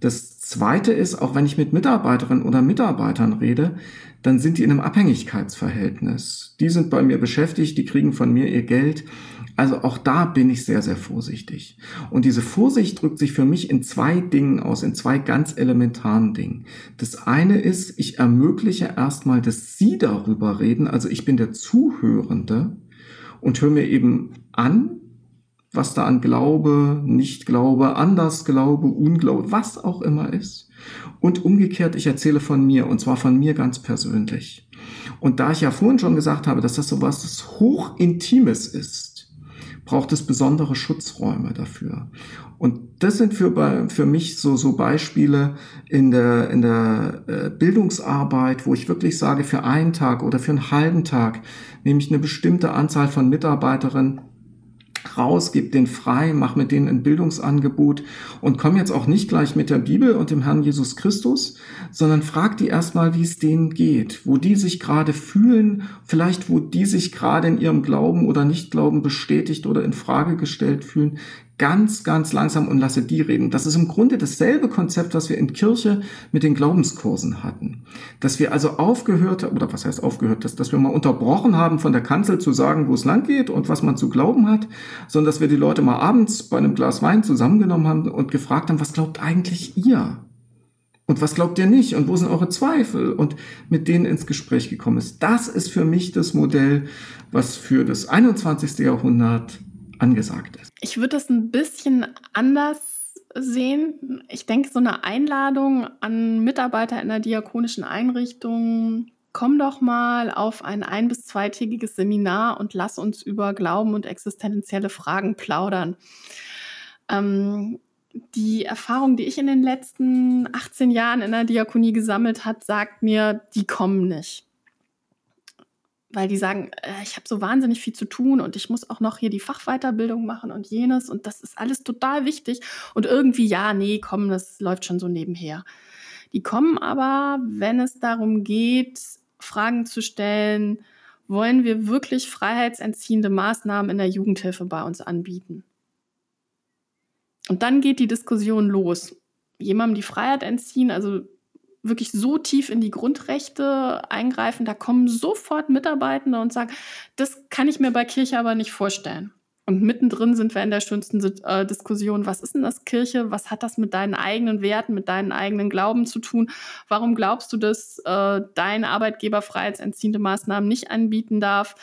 Das zweite ist, auch wenn ich mit Mitarbeiterinnen oder Mitarbeitern rede, dann sind die in einem Abhängigkeitsverhältnis. Die sind bei mir beschäftigt, die kriegen von mir ihr Geld also auch da bin ich sehr, sehr vorsichtig. Und diese Vorsicht drückt sich für mich in zwei Dingen aus, in zwei ganz elementaren Dingen. Das eine ist, ich ermögliche erstmal, dass Sie darüber reden, also ich bin der Zuhörende und höre mir eben an, was da an Glaube, Nicht-Glaube, Anders-Glaube, Unglaube, was auch immer ist. Und umgekehrt, ich erzähle von mir, und zwar von mir ganz persönlich. Und da ich ja vorhin schon gesagt habe, dass das so was Hochintimes ist, braucht es besondere Schutzräume dafür. Und das sind für, für mich so, so Beispiele in der, in der äh, Bildungsarbeit, wo ich wirklich sage, für einen Tag oder für einen halben Tag nehme ich eine bestimmte Anzahl von Mitarbeiterinnen raus, gib den frei, mach mit denen ein Bildungsangebot und komm jetzt auch nicht gleich mit der Bibel und dem Herrn Jesus Christus, sondern frag die erstmal, wie es denen geht, wo die sich gerade fühlen, vielleicht wo die sich gerade in ihrem Glauben oder Nichtglauben bestätigt oder in Frage gestellt fühlen ganz, ganz langsam und lasse die reden. Das ist im Grunde dasselbe Konzept, was wir in Kirche mit den Glaubenskursen hatten. Dass wir also aufgehört, oder was heißt aufgehört, dass, dass wir mal unterbrochen haben, von der Kanzel zu sagen, wo es lang geht und was man zu glauben hat, sondern dass wir die Leute mal abends bei einem Glas Wein zusammengenommen haben und gefragt haben, was glaubt eigentlich ihr? Und was glaubt ihr nicht? Und wo sind eure Zweifel? Und mit denen ins Gespräch gekommen ist. Das ist für mich das Modell, was für das 21. Jahrhundert angesagt ist. Ich würde das ein bisschen anders sehen. Ich denke, so eine Einladung an Mitarbeiter in der diakonischen Einrichtung, komm doch mal auf ein ein- bis zweitägiges Seminar und lass uns über Glauben und existenzielle Fragen plaudern. Ähm, die Erfahrung, die ich in den letzten 18 Jahren in der Diakonie gesammelt hat, sagt mir, die kommen nicht weil die sagen, äh, ich habe so wahnsinnig viel zu tun und ich muss auch noch hier die Fachweiterbildung machen und jenes und das ist alles total wichtig und irgendwie, ja, nee, komm, das läuft schon so nebenher. Die kommen aber, wenn es darum geht, Fragen zu stellen, wollen wir wirklich freiheitsentziehende Maßnahmen in der Jugendhilfe bei uns anbieten? Und dann geht die Diskussion los. Jemandem die Freiheit entziehen, also wirklich so tief in die Grundrechte eingreifen, da kommen sofort Mitarbeitende und sagen, das kann ich mir bei Kirche aber nicht vorstellen. Und mittendrin sind wir in der schönsten äh, Diskussion, was ist denn das Kirche? Was hat das mit deinen eigenen Werten, mit deinen eigenen Glauben zu tun? Warum glaubst du, dass äh, dein Arbeitgeber freiheitsentziehende Maßnahmen nicht anbieten darf?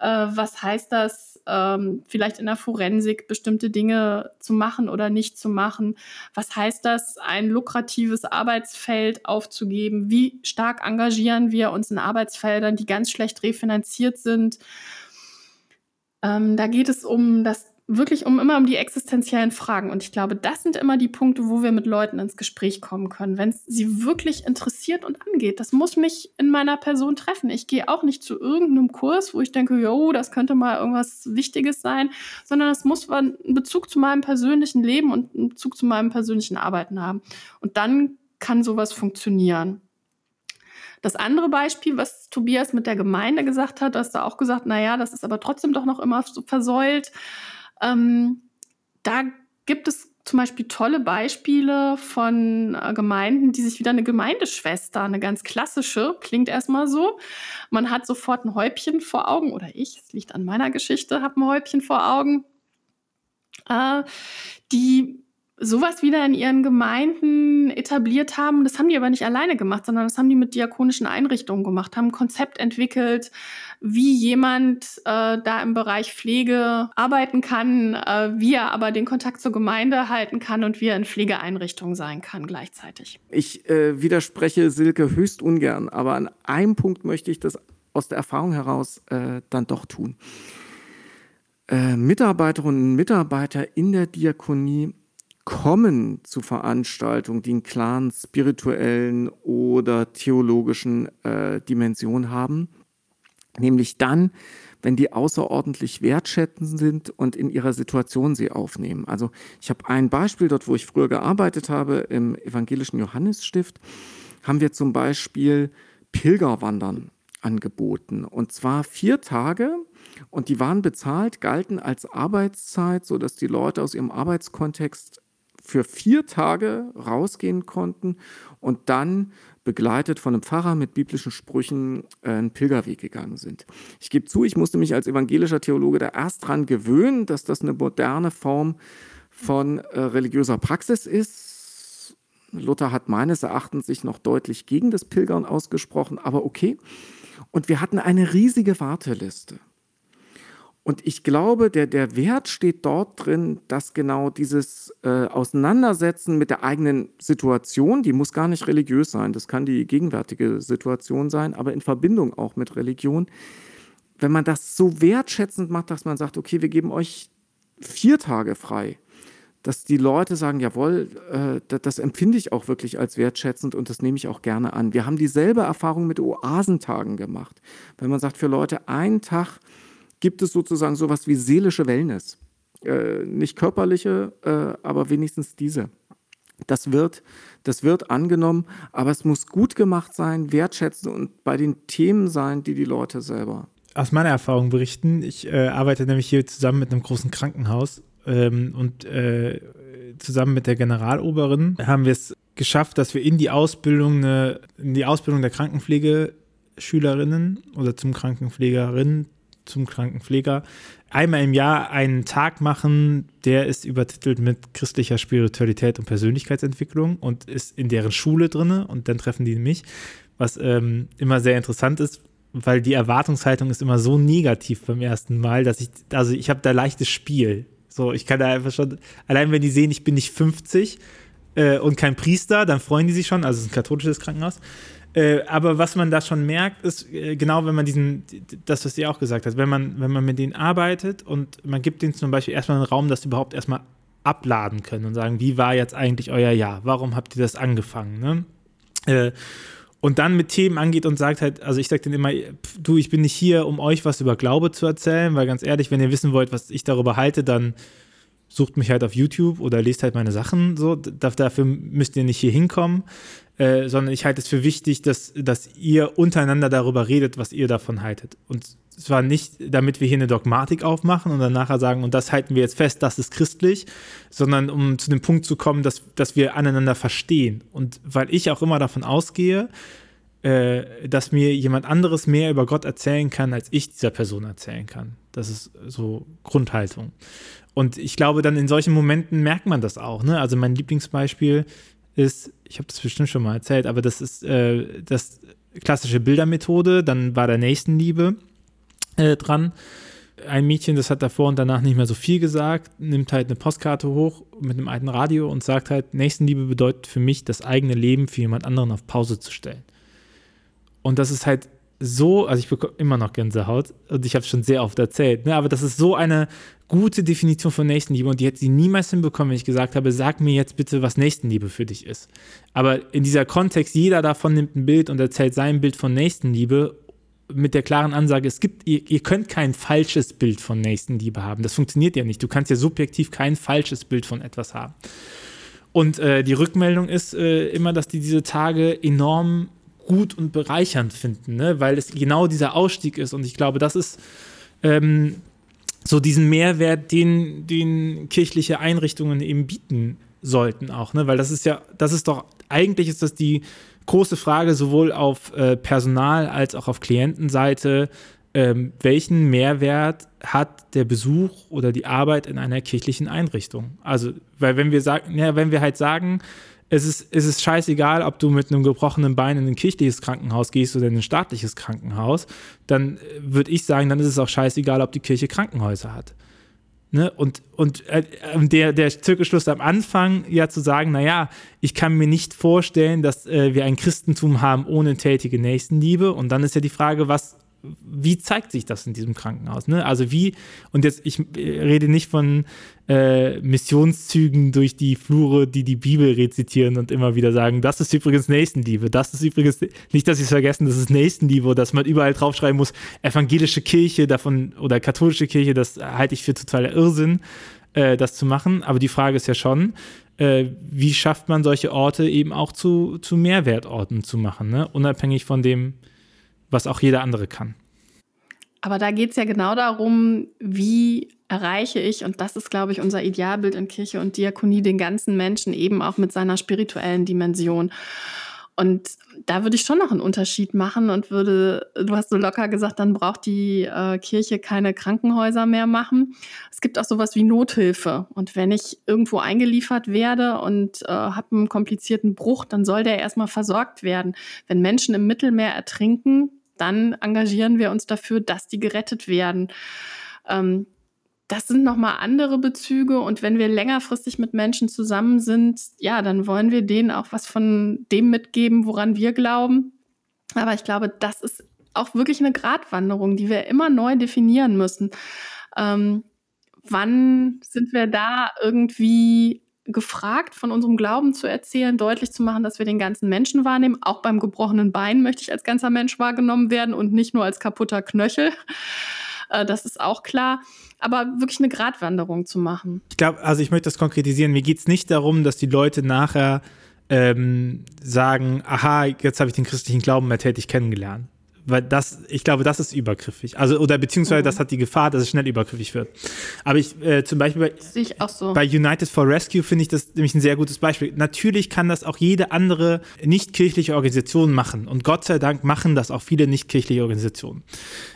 Äh, was heißt das ähm, vielleicht in der Forensik bestimmte Dinge zu machen oder nicht zu machen. Was heißt das, ein lukratives Arbeitsfeld aufzugeben? Wie stark engagieren wir uns in Arbeitsfeldern, die ganz schlecht refinanziert sind? Ähm, da geht es um das wirklich um immer um die existenziellen Fragen. Und ich glaube, das sind immer die Punkte, wo wir mit Leuten ins Gespräch kommen können, wenn es sie wirklich interessiert und angeht. Das muss mich in meiner Person treffen. Ich gehe auch nicht zu irgendeinem Kurs, wo ich denke, jo, das könnte mal irgendwas Wichtiges sein, sondern es muss einen Bezug zu meinem persönlichen Leben und einen Bezug zu meinem persönlichen Arbeiten haben. Und dann kann sowas funktionieren. Das andere Beispiel, was Tobias mit der Gemeinde gesagt hat, hast du auch gesagt, na ja, das ist aber trotzdem doch noch immer so versäult. Ähm, da gibt es zum Beispiel tolle Beispiele von äh, Gemeinden, die sich wieder eine Gemeindeschwester, eine ganz klassische, klingt erstmal so. Man hat sofort ein Häubchen vor Augen, oder ich, es liegt an meiner Geschichte, habe ein Häubchen vor Augen, äh, die sowas wieder in ihren Gemeinden etabliert haben. Das haben die aber nicht alleine gemacht, sondern das haben die mit diakonischen Einrichtungen gemacht, haben ein Konzept entwickelt, wie jemand äh, da im Bereich Pflege arbeiten kann, äh, wie er aber den Kontakt zur Gemeinde halten kann und wie er in Pflegeeinrichtungen sein kann gleichzeitig. Ich äh, widerspreche Silke höchst ungern, aber an einem Punkt möchte ich das aus der Erfahrung heraus äh, dann doch tun. Äh, Mitarbeiterinnen und Mitarbeiter in der Diakonie kommen zu Veranstaltungen, die einen klaren spirituellen oder theologischen äh, Dimension haben, nämlich dann, wenn die außerordentlich wertschätzend sind und in ihrer Situation sie aufnehmen. Also ich habe ein Beispiel dort, wo ich früher gearbeitet habe, im evangelischen Johannesstift, haben wir zum Beispiel Pilgerwandern angeboten. Und zwar vier Tage und die waren bezahlt, galten als Arbeitszeit, sodass die Leute aus ihrem Arbeitskontext für vier Tage rausgehen konnten und dann begleitet von einem Pfarrer mit biblischen Sprüchen äh, einen Pilgerweg gegangen sind. Ich gebe zu, ich musste mich als evangelischer Theologe da erst dran gewöhnen, dass das eine moderne Form von äh, religiöser Praxis ist. Luther hat meines Erachtens sich noch deutlich gegen das Pilgern ausgesprochen, aber okay. Und wir hatten eine riesige Warteliste. Und ich glaube, der, der Wert steht dort drin, dass genau dieses äh, Auseinandersetzen mit der eigenen Situation, die muss gar nicht religiös sein, das kann die gegenwärtige Situation sein, aber in Verbindung auch mit Religion, wenn man das so wertschätzend macht, dass man sagt, okay, wir geben euch vier Tage frei, dass die Leute sagen, jawohl, äh, das, das, empfinde ich auch wirklich als wertschätzend und das nehme ich auch gerne an. Wir haben dieselbe Erfahrung mit Oasentagen gemacht. Wenn man sagt, für Leute einen Tag gibt es sozusagen sowas wie seelische Wellness. Äh, nicht körperliche, äh, aber wenigstens diese. Das wird, das wird angenommen, aber es muss gut gemacht sein, wertschätzen und bei den Themen sein, die die Leute selber. Aus meiner Erfahrung berichten. Ich äh, arbeite nämlich hier zusammen mit einem großen Krankenhaus ähm, und äh, zusammen mit der Generaloberin haben wir es geschafft, dass wir in die Ausbildung eine, in die Ausbildung der Krankenpflegeschülerinnen oder zum Krankenpflegerinnen zum Krankenpfleger einmal im Jahr einen Tag machen, der ist übertitelt mit christlicher Spiritualität und Persönlichkeitsentwicklung und ist in deren Schule drin und dann treffen die mich, was ähm, immer sehr interessant ist, weil die Erwartungshaltung ist immer so negativ beim ersten Mal, dass ich, also ich habe da leichtes Spiel. So, ich kann da einfach schon, allein wenn die sehen, ich bin nicht 50 äh, und kein Priester, dann freuen die sich schon, also es ist ein katholisches Krankenhaus. Äh, aber was man da schon merkt, ist äh, genau, wenn man diesen, das, was ihr auch gesagt habt, wenn man, wenn man mit denen arbeitet und man gibt denen zum Beispiel erstmal einen Raum, dass sie überhaupt erstmal abladen können und sagen, wie war jetzt eigentlich euer Jahr? Warum habt ihr das angefangen? Ne? Äh, und dann mit Themen angeht und sagt halt, also ich sage denen immer, du, ich bin nicht hier, um euch was über Glaube zu erzählen, weil ganz ehrlich, wenn ihr wissen wollt, was ich darüber halte, dann sucht mich halt auf YouTube oder lest halt meine Sachen so. Dafür müsst ihr nicht hier hinkommen. Äh, sondern ich halte es für wichtig, dass, dass ihr untereinander darüber redet, was ihr davon haltet. Und zwar nicht, damit wir hier eine Dogmatik aufmachen und dann nachher sagen, und das halten wir jetzt fest, das ist christlich, sondern um zu dem Punkt zu kommen, dass, dass wir aneinander verstehen. Und weil ich auch immer davon ausgehe, äh, dass mir jemand anderes mehr über Gott erzählen kann, als ich dieser Person erzählen kann. Das ist so Grundhaltung. Und ich glaube, dann in solchen Momenten merkt man das auch. Ne? Also mein Lieblingsbeispiel ist, ich habe das bestimmt schon mal erzählt, aber das ist äh, das klassische Bildermethode, dann war der Nächstenliebe äh, dran. Ein Mädchen, das hat davor und danach nicht mehr so viel gesagt, nimmt halt eine Postkarte hoch mit einem alten Radio und sagt halt, Nächstenliebe bedeutet für mich, das eigene Leben für jemand anderen auf Pause zu stellen. Und das ist halt so, also ich bekomme immer noch Gänsehaut und ich habe es schon sehr oft erzählt, ne, aber das ist so eine gute Definition von Nächstenliebe und die hätte sie niemals hinbekommen, wenn ich gesagt habe, sag mir jetzt bitte, was Nächstenliebe für dich ist. Aber in dieser Kontext, jeder davon nimmt ein Bild und erzählt sein Bild von Nächstenliebe mit der klaren Ansage, es gibt, ihr, ihr könnt kein falsches Bild von Nächstenliebe haben. Das funktioniert ja nicht. Du kannst ja subjektiv kein falsches Bild von etwas haben. Und äh, die Rückmeldung ist äh, immer, dass die diese Tage enorm gut und bereichernd finden, ne? weil es genau dieser Ausstieg ist. Und ich glaube, das ist ähm, so diesen Mehrwert, den, den kirchliche Einrichtungen eben bieten sollten auch, ne? Weil das ist ja, das ist doch, eigentlich ist das die große Frage sowohl auf äh, Personal als auch auf Klientenseite, ähm, welchen Mehrwert hat der Besuch oder die Arbeit in einer kirchlichen Einrichtung? Also, weil wenn wir sagen, ja, wenn wir halt sagen, es ist, es ist scheißegal, ob du mit einem gebrochenen Bein in ein kirchliches Krankenhaus gehst oder in ein staatliches Krankenhaus, dann äh, würde ich sagen, dann ist es auch scheißegal, ob die Kirche Krankenhäuser hat. Ne? Und, und äh, der, der Zirkelschluss am Anfang ja zu sagen, naja, ich kann mir nicht vorstellen, dass äh, wir ein Christentum haben ohne tätige Nächstenliebe. Und dann ist ja die Frage, was wie zeigt sich das in diesem Krankenhaus? Ne? Also wie, und jetzt, ich rede nicht von äh, Missionszügen durch die Flure, die die Bibel rezitieren und immer wieder sagen, das ist übrigens Nächstenliebe, das ist übrigens, nicht, dass sie es vergessen, das ist Nächstenliebe, dass man überall draufschreiben muss, evangelische Kirche davon oder katholische Kirche, das halte ich für totaler Irrsinn, äh, das zu machen. Aber die Frage ist ja schon, äh, wie schafft man solche Orte eben auch zu, zu Mehrwertorten zu machen, ne? unabhängig von dem, was auch jeder andere kann. Aber da geht es ja genau darum, wie erreiche ich, und das ist, glaube ich, unser Idealbild in Kirche und Diakonie, den ganzen Menschen eben auch mit seiner spirituellen Dimension. Und da würde ich schon noch einen Unterschied machen und würde, du hast so locker gesagt, dann braucht die äh, Kirche keine Krankenhäuser mehr machen. Es gibt auch sowas wie Nothilfe. Und wenn ich irgendwo eingeliefert werde und äh, habe einen komplizierten Bruch, dann soll der erstmal versorgt werden. Wenn Menschen im Mittelmeer ertrinken, dann engagieren wir uns dafür, dass die gerettet werden. Ähm, das sind nochmal andere Bezüge. Und wenn wir längerfristig mit Menschen zusammen sind, ja, dann wollen wir denen auch was von dem mitgeben, woran wir glauben. Aber ich glaube, das ist auch wirklich eine Gratwanderung, die wir immer neu definieren müssen. Ähm, wann sind wir da irgendwie gefragt, von unserem Glauben zu erzählen, deutlich zu machen, dass wir den ganzen Menschen wahrnehmen. Auch beim gebrochenen Bein möchte ich als ganzer Mensch wahrgenommen werden und nicht nur als kaputter Knöchel. Äh, das ist auch klar. Aber wirklich eine Gratwanderung zu machen. Ich glaube, also ich möchte das konkretisieren. Mir geht es nicht darum, dass die Leute nachher ähm, sagen, aha, jetzt habe ich den christlichen Glauben mehr tätig kennengelernt weil das, ich glaube, das ist übergriffig. Also, oder beziehungsweise mhm. das hat die Gefahr, dass es schnell übergriffig wird. Aber ich, äh, zum Beispiel bei, so. bei United for Rescue finde ich das nämlich ein sehr gutes Beispiel. Natürlich kann das auch jede andere nicht-kirchliche Organisation machen. Und Gott sei Dank machen das auch viele nicht-kirchliche Organisationen.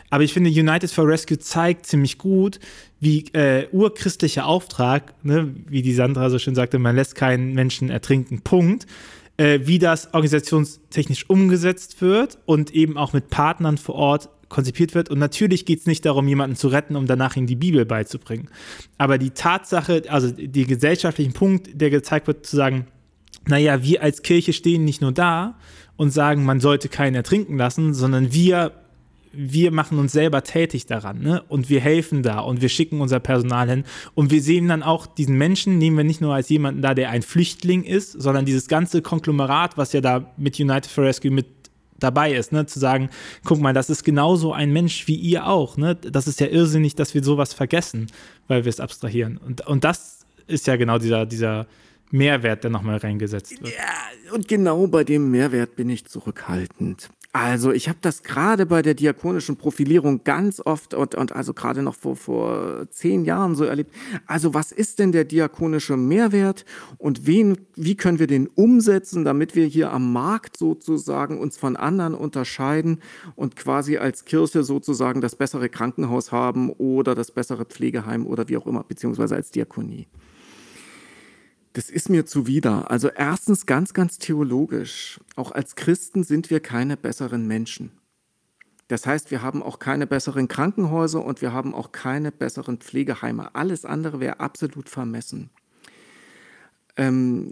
Aber ich finde, United for Rescue zeigt ziemlich gut, wie äh, urchristlicher Auftrag, ne, wie die Sandra so schön sagte, man lässt keinen Menschen ertrinken, Punkt äh, wie das organisationstechnisch umgesetzt wird und eben auch mit Partnern vor Ort konzipiert wird. Und natürlich geht es nicht darum, jemanden zu retten, um danach ihm die Bibel beizubringen. Aber die Tatsache, also die gesellschaftlichen Punkt, der gezeigt wird, zu sagen, naja, wir als Kirche stehen nicht nur da und sagen, man sollte keinen ertrinken lassen, sondern wir wir machen uns selber tätig daran, ne? Und wir helfen da und wir schicken unser Personal hin. Und wir sehen dann auch diesen Menschen, nehmen wir nicht nur als jemanden da, der ein Flüchtling ist, sondern dieses ganze Konglomerat, was ja da mit United for Rescue mit dabei ist, ne? Zu sagen, guck mal, das ist genauso ein Mensch wie ihr auch, ne? Das ist ja irrsinnig, dass wir sowas vergessen, weil wir es abstrahieren. Und, und das ist ja genau dieser, dieser Mehrwert, der nochmal reingesetzt wird. Ja, und genau bei dem Mehrwert bin ich zurückhaltend. Also ich habe das gerade bei der diakonischen Profilierung ganz oft und, und also gerade noch vor, vor zehn Jahren so erlebt. Also was ist denn der diakonische Mehrwert und wen, wie können wir den umsetzen, damit wir hier am Markt sozusagen uns von anderen unterscheiden und quasi als Kirche sozusagen das bessere Krankenhaus haben oder das bessere Pflegeheim oder wie auch immer, beziehungsweise als Diakonie. Das ist mir zuwider. Also erstens ganz, ganz theologisch. Auch als Christen sind wir keine besseren Menschen. Das heißt, wir haben auch keine besseren Krankenhäuser und wir haben auch keine besseren Pflegeheime. Alles andere wäre absolut vermessen. Ähm,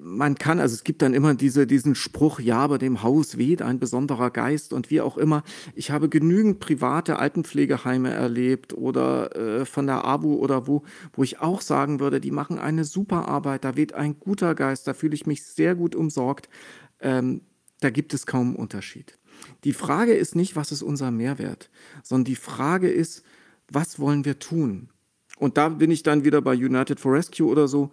man kann, also es gibt dann immer diese, diesen Spruch, ja, bei dem Haus weht ein besonderer Geist und wie auch immer. Ich habe genügend private Altenpflegeheime erlebt oder äh, von der ABU oder wo, wo ich auch sagen würde, die machen eine super Arbeit, da weht ein guter Geist, da fühle ich mich sehr gut umsorgt. Ähm, da gibt es kaum Unterschied. Die Frage ist nicht, was ist unser Mehrwert, sondern die Frage ist, was wollen wir tun? Und da bin ich dann wieder bei United for Rescue oder so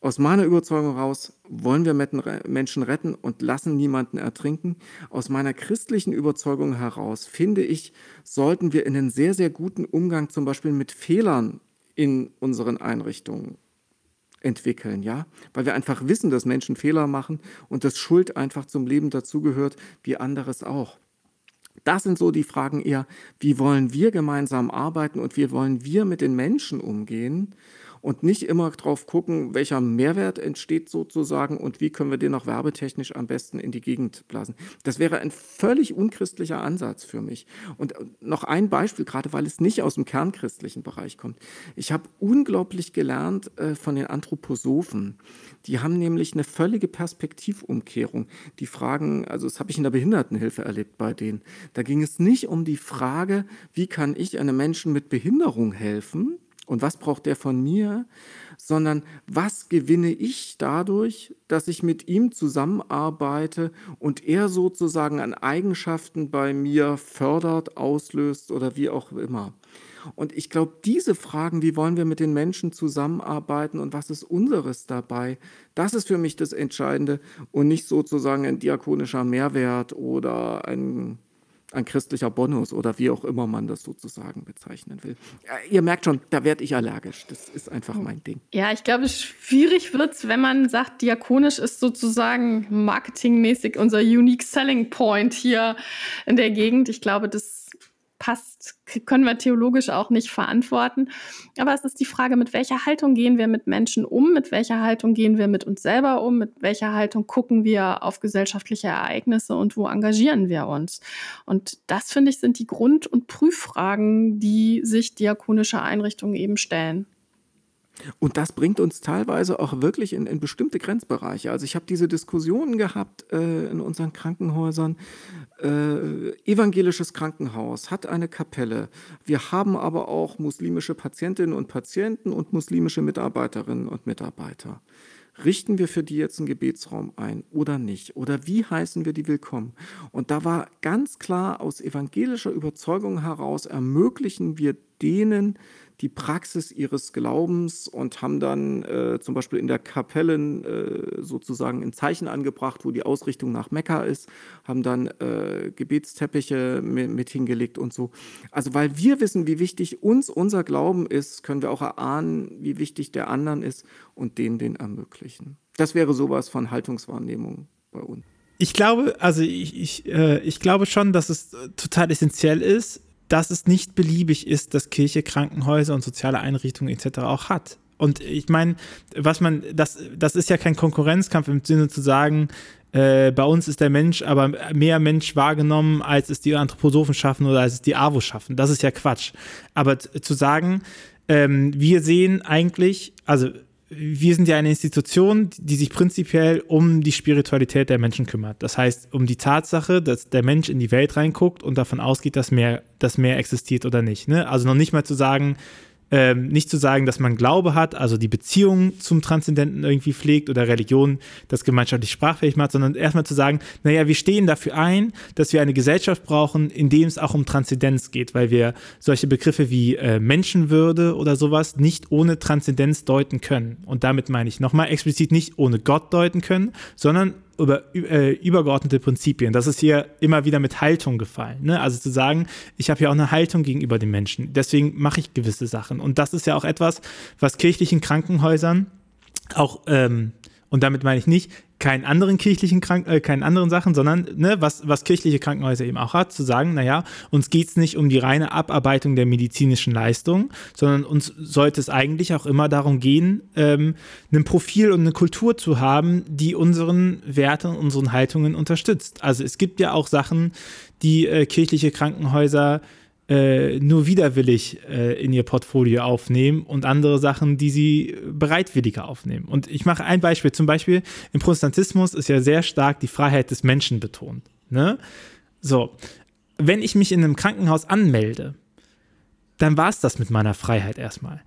Aus meiner Überzeugung heraus wollen wir Menschen retten und lassen niemanden ertrinken. Aus meiner christlichen Überzeugung heraus finde ich, sollten wir in einen sehr, sehr guten Umgang zum Beispiel mit Fehlern in unseren Einrichtungen entwickeln, ja, weil wir einfach wissen, dass Menschen Fehler machen und dass Schuld einfach zum Leben dazugehört, wie anderes auch. Das sind so die Fragen eher, wie wollen wir gemeinsam arbeiten und wie wollen wir mit den Menschen umgehen und nicht immer drauf gucken, welcher Mehrwert entsteht sozusagen und wie können wir den noch werbetechnisch am besten in die Gegend blasen. Das wäre ein völlig unchristlicher Ansatz für mich. Und noch ein Beispiel, gerade weil es nicht aus dem kernchristlichen Bereich kommt. Ich habe unglaublich gelernt äh, von den Anthroposophen. Die haben nämlich eine völlige Perspektivumkehrung. Die fragen, also das habe ich in der Behindertenhilfe erlebt bei denen. Da ging es nicht um die Frage, wie kann ich einem Menschen mit Behinderung helfen, und was braucht der von mir, sondern was gewinne ich dadurch, dass ich mit ihm zusammenarbeite und er sozusagen an Eigenschaften bei mir fördert, auslöst oder wie auch immer. Und ich glaube, diese Fragen, wie wollen wir mit den Menschen zusammenarbeiten und was ist unseres dabei, das ist für mich das Entscheidende und nicht sozusagen ein diakonischer Mehrwert oder ein ein christlicher Bonus oder wie auch immer man das sozusagen bezeichnen will. Ihr merkt schon, da werde ich allergisch. Das ist einfach hm. mein Ding. Ja, ich glaube, schwierig wird es, wenn man sagt, diakonisch ist sozusagen marketingmäßig unser Unique Selling Point hier in der Gegend. Ich glaube, das passt, können wir theologisch auch nicht verantworten. Aber es ist die Frage, mit welcher Haltung gehen wir mit Menschen um, mit welcher Haltung gehen wir mit uns selber um, mit welcher Haltung gucken wir auf gesellschaftliche Ereignisse und wo engagieren wir uns. Und das, finde ich, sind die Grund- und Prüffragen, die sich diakonische Einrichtungen eben stellen. Und das bringt uns teilweise auch wirklich in, in bestimmte Grenzbereiche. Also ich habe diese Diskussionen gehabt äh, in unseren Krankenhäusern. Äh, evangelisches Krankenhaus hat eine Kapelle. Wir haben aber auch muslimische Patientinnen und Patienten und muslimische Mitarbeiterinnen und Mitarbeiter. Richten wir für die jetzt einen Gebetsraum ein oder nicht? Oder wie heißen wir die willkommen? Und da war ganz klar aus evangelischer Überzeugung heraus, ermöglichen wir denen die Praxis ihres Glaubens und haben dann äh, zum Beispiel in der Kapelle äh, sozusagen ein Zeichen angebracht, wo die Ausrichtung nach Mekka ist, haben dann äh, Gebetsteppiche mit, mit, hingelegt und so. Also weil wir wissen, wie wichtig uns unser Glauben ist, können wir auch erahnen, wie wichtig der anderen ist und denen den ermöglichen. Das wäre sowas von Haltungswahrnehmung bei uns. Ich glaube, also ich, ich, äh, ich glaube schon, dass es total essentiell ist, dass es nicht beliebig ist, dass Kirche Krankenhäuser und soziale Einrichtungen etc. auch hat. Und ich meine, was man, das, das ist ja kein Konkurrenzkampf im Sinne zu sagen, äh, bei uns ist der Mensch aber mehr Mensch wahrgenommen, als es die Anthroposophen schaffen oder als es die AWO schaffen. Das ist ja Quatsch. Aber zu sagen, ähm, wir sehen eigentlich, also wir sind ja eine Institution, die sich prinzipiell um die Spiritualität der Menschen kümmert. Das heißt, um die Tatsache, dass der Mensch in die Welt reinguckt und davon ausgeht, dass mehr, dass mehr existiert oder nicht. Ne? Also noch nicht mal zu sagen, ähm, nicht zu sagen, dass man Glaube hat, also die Beziehung zum Transzendenten irgendwie pflegt oder Religion das gemeinschaftlich sprachfähig macht, sondern erstmal zu sagen, naja, wir stehen dafür ein, dass wir eine Gesellschaft brauchen, in dem es auch um Transzendenz geht, weil wir solche Begriffe wie äh, Menschenwürde oder sowas nicht ohne Transzendenz deuten können. Und damit meine ich nochmal explizit nicht ohne Gott deuten können, sondern über äh, übergeordnete Prinzipien. Das ist hier immer wieder mit Haltung gefallen. Ne? Also zu sagen, ich habe ja auch eine Haltung gegenüber den Menschen. Deswegen mache ich gewisse Sachen. Und das ist ja auch etwas, was kirchlichen Krankenhäusern auch ähm, und damit meine ich nicht keinen anderen kirchlichen Krank äh, keinen anderen Sachen, sondern ne, was, was kirchliche Krankenhäuser eben auch hat, zu sagen, naja, uns geht es nicht um die reine Abarbeitung der medizinischen Leistung, sondern uns sollte es eigentlich auch immer darum gehen, ähm, ein Profil und eine Kultur zu haben, die unseren Werten und unseren Haltungen unterstützt. Also es gibt ja auch Sachen, die äh, kirchliche Krankenhäuser äh, nur widerwillig äh, in ihr Portfolio aufnehmen und andere Sachen, die sie bereitwilliger aufnehmen. Und ich mache ein Beispiel. Zum Beispiel im Protestantismus ist ja sehr stark die Freiheit des Menschen betont. Ne? So, wenn ich mich in einem Krankenhaus anmelde, dann war es das mit meiner Freiheit erstmal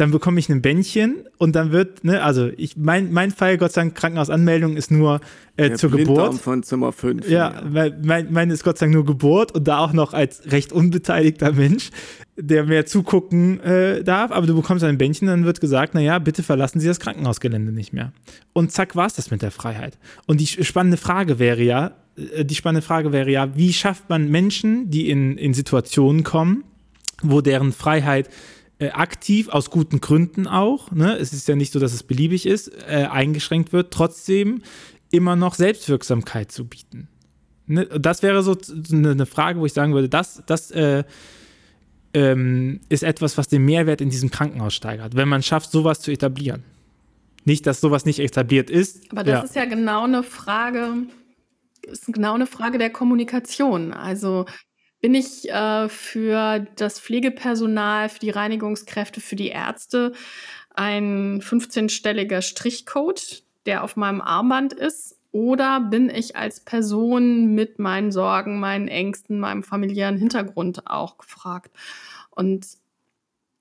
dann bekomme ich ein Bändchen und dann wird, ne, also ich, mein, mein Fall, Gott sei Dank, Krankenhausanmeldung ist nur äh, zur Geburt. von Zimmer 5. Ja, ja. mein, mein ist Gott sei Dank nur Geburt und da auch noch als recht unbeteiligter Mensch. der mehr zugucken äh, darf, aber du bekommst ein Bändchen, dann wird gesagt, naja, bitte verlassen Sie das Krankenhausgelände nicht mehr. Und zack, war es das mit der Freiheit. Und die spannende Frage wäre ja, äh, die spannende Frage wäre ja, wie schafft man Menschen, die in, in Situationen kommen, wo deren Freiheit äh, aktiv, aus guten Gründen auch, ne? es ist ja nicht so, dass es beliebig ist, äh, eingeschränkt wird, trotzdem immer noch Selbstwirksamkeit zu bieten. Ne? Das wäre so eine Frage, wo ich sagen würde, das, das äh, ähm, ist etwas, was den Mehrwert in diesem Krankenhaus steigert, wenn man schafft, sowas zu etablieren. Nicht, dass sowas nicht etabliert ist. Aber das ja. ist ja genau eine Frage, ist genau eine Frage der Kommunikation. Also bin ich äh, für das Pflegepersonal, für die Reinigungskräfte, für die Ärzte ein 15-stelliger Strichcode, der auf meinem Armband ist? Oder bin ich als Person mit meinen Sorgen, meinen Ängsten, meinem familiären Hintergrund auch gefragt? Und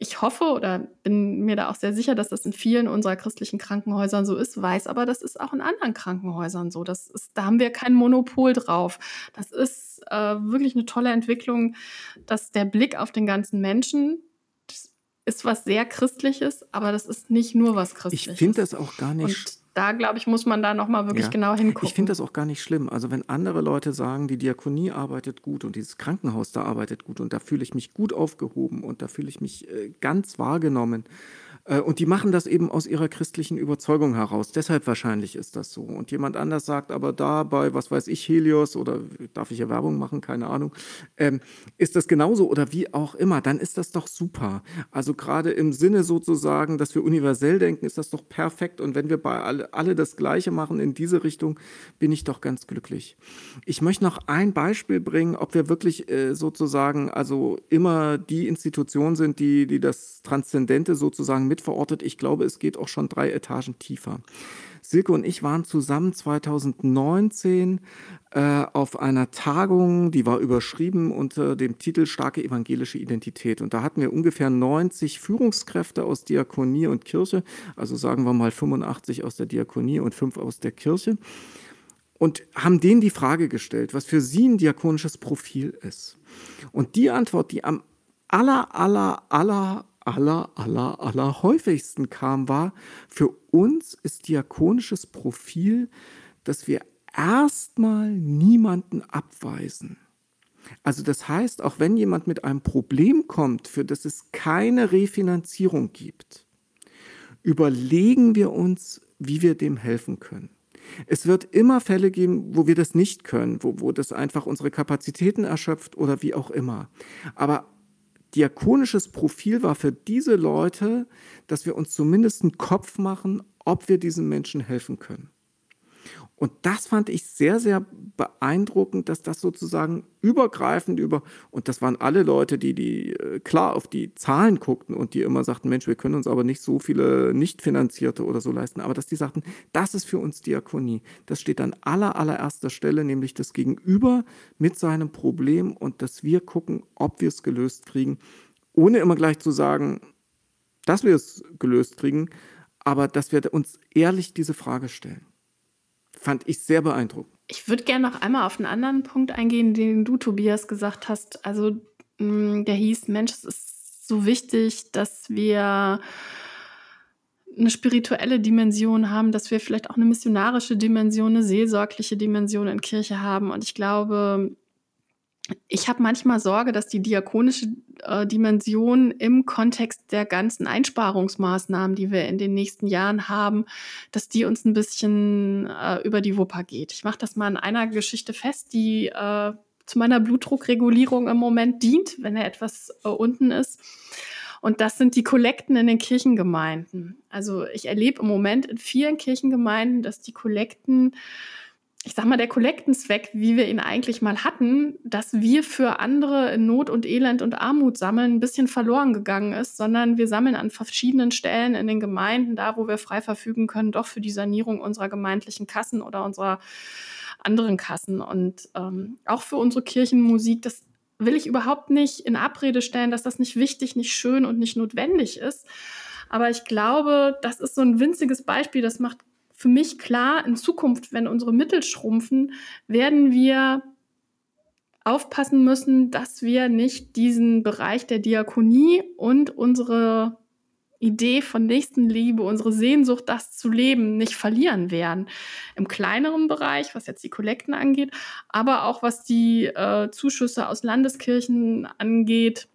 ich hoffe oder bin mir da auch sehr sicher, dass das in vielen unserer christlichen Krankenhäusern so ist, weiß aber, das ist auch in anderen Krankenhäusern so. Das ist, da haben wir kein Monopol drauf. Das ist äh, wirklich eine tolle Entwicklung, dass der Blick auf den ganzen Menschen ist was sehr Christliches, aber das ist nicht nur was Christliches. Ich finde das auch gar nicht. Und da, glaube ich, muss man da nochmal wirklich ja. genau hingucken. Ich finde das auch gar nicht schlimm. Also wenn andere Leute sagen, die Diakonie arbeitet gut und dieses Krankenhaus da arbeitet gut und da fühle ich mich gut aufgehoben und da fühle ich mich äh, ganz wahrgenommen und die machen das eben aus ihrer christlichen Überzeugung heraus. Deshalb wahrscheinlich ist das so. Und jemand anders sagt aber da bei, was weiß ich, Helios oder darf ich ja Werbung machen, keine Ahnung, ähm, ist das genauso oder wie auch immer, dann ist das doch super. Also gerade im Sinne sozusagen, dass wir universell denken, ist das doch perfekt. Und wenn wir bei alle, alle das Gleiche machen in diese Richtung, bin ich doch ganz glücklich. Ich möchte noch ein Beispiel bringen, ob wir wirklich äh, sozusagen also immer die Institution sind, die, die das Transzendente sozusagen mit verortet. Ich glaube, es geht auch schon drei Etagen tiefer. Silke und ich waren zusammen 2019 äh, auf einer Tagung, die war überschrieben unter dem Titel Starke evangelische Identität. Und da hatten wir ungefähr 90 Führungskräfte aus Diakonie und Kirche, also sagen wir mal 85 aus der Diakonie und 5 aus der Kirche. Und haben denen die Frage gestellt, was für sie ein diakonisches Profil ist. Und die Antwort, die am aller, aller, aller aller, aller, aller häufigsten kam, war, für uns ist diakonisches Profil, dass wir erstmal niemanden abweisen. Also das heißt, auch wenn jemand mit einem Problem kommt, für das es keine Refinanzierung gibt, überlegen wir uns, wie wir dem helfen können. Es wird immer Fälle geben, wo wir das nicht können, wo, wo das einfach unsere Kapazitäten erschöpft oder wie auch immer. Aber diakonisches Profil war für diese Leute, dass wir uns zumindest einen Kopf machen, ob wir diesen Menschen helfen können. Und das fand ich sehr, sehr beeindruckend, dass das sozusagen übergreifend über, und das waren alle Leute, die, die äh, klar auf die Zahlen guckten und die immer sagten, Mensch, wir können uns aber nicht so viele Nicht-Finanzierte oder so leisten, aber dass die sagten, das ist für uns Diakonie. Das steht an aller, allererster Stelle, nämlich das Gegenüber mit seinem Problem und dass wir gucken, ob wir es gelöst kriegen, ohne immer gleich zu sagen, dass wir es gelöst kriegen, aber dass wir uns ehrlich diese Frage stellen fand ich sehr beeindruckend. Ich würde gerne noch einmal auf einen anderen Punkt eingehen, den du, Tobias, gesagt hast. Also mm, der hieß, Mensch, es ist so wichtig, dass wir eine spirituelle Dimension haben, dass wir vielleicht auch eine missionarische Dimension, eine seelsorgliche Dimension in Kirche haben. Und ich glaube, ich habe manchmal Sorge, dass die diakonische äh, Dimension im Kontext der ganzen Einsparungsmaßnahmen, die wir in den nächsten Jahren haben, dass die uns ein bisschen äh, über die Wupper geht. Ich mache das mal in einer Geschichte fest, die äh, zu meiner Blutdruckregulierung im Moment dient, wenn er etwas äh, unten ist. Und das sind die Kollekten in den Kirchengemeinden. Also ich erlebe im Moment in vielen Kirchengemeinden, dass die Kollekten ich sag mal, der Kollektenzweck, wie wir ihn eigentlich mal hatten, dass wir für andere in Not und Elend und Armut sammeln, ein bisschen verloren gegangen ist, sondern wir sammeln an verschiedenen Stellen in den Gemeinden, da wo wir frei verfügen können, doch für die Sanierung unserer gemeindlichen Kassen oder unserer anderen Kassen und ähm, auch für unsere Kirchenmusik. Das will ich überhaupt nicht in Abrede stellen, dass das nicht wichtig, nicht schön und nicht notwendig ist. Aber ich glaube, das ist so ein winziges Beispiel, das macht für mich klar, in Zukunft, wenn unsere Mittel schrumpfen, werden wir aufpassen müssen, dass wir nicht diesen Bereich der Diakonie und unsere Idee von Nächstenliebe, unsere Sehnsucht, das zu leben, nicht verlieren werden. Im kleineren Bereich, was jetzt die Kollekten angeht, aber auch was die äh, Zuschüsse aus Landeskirchen angeht.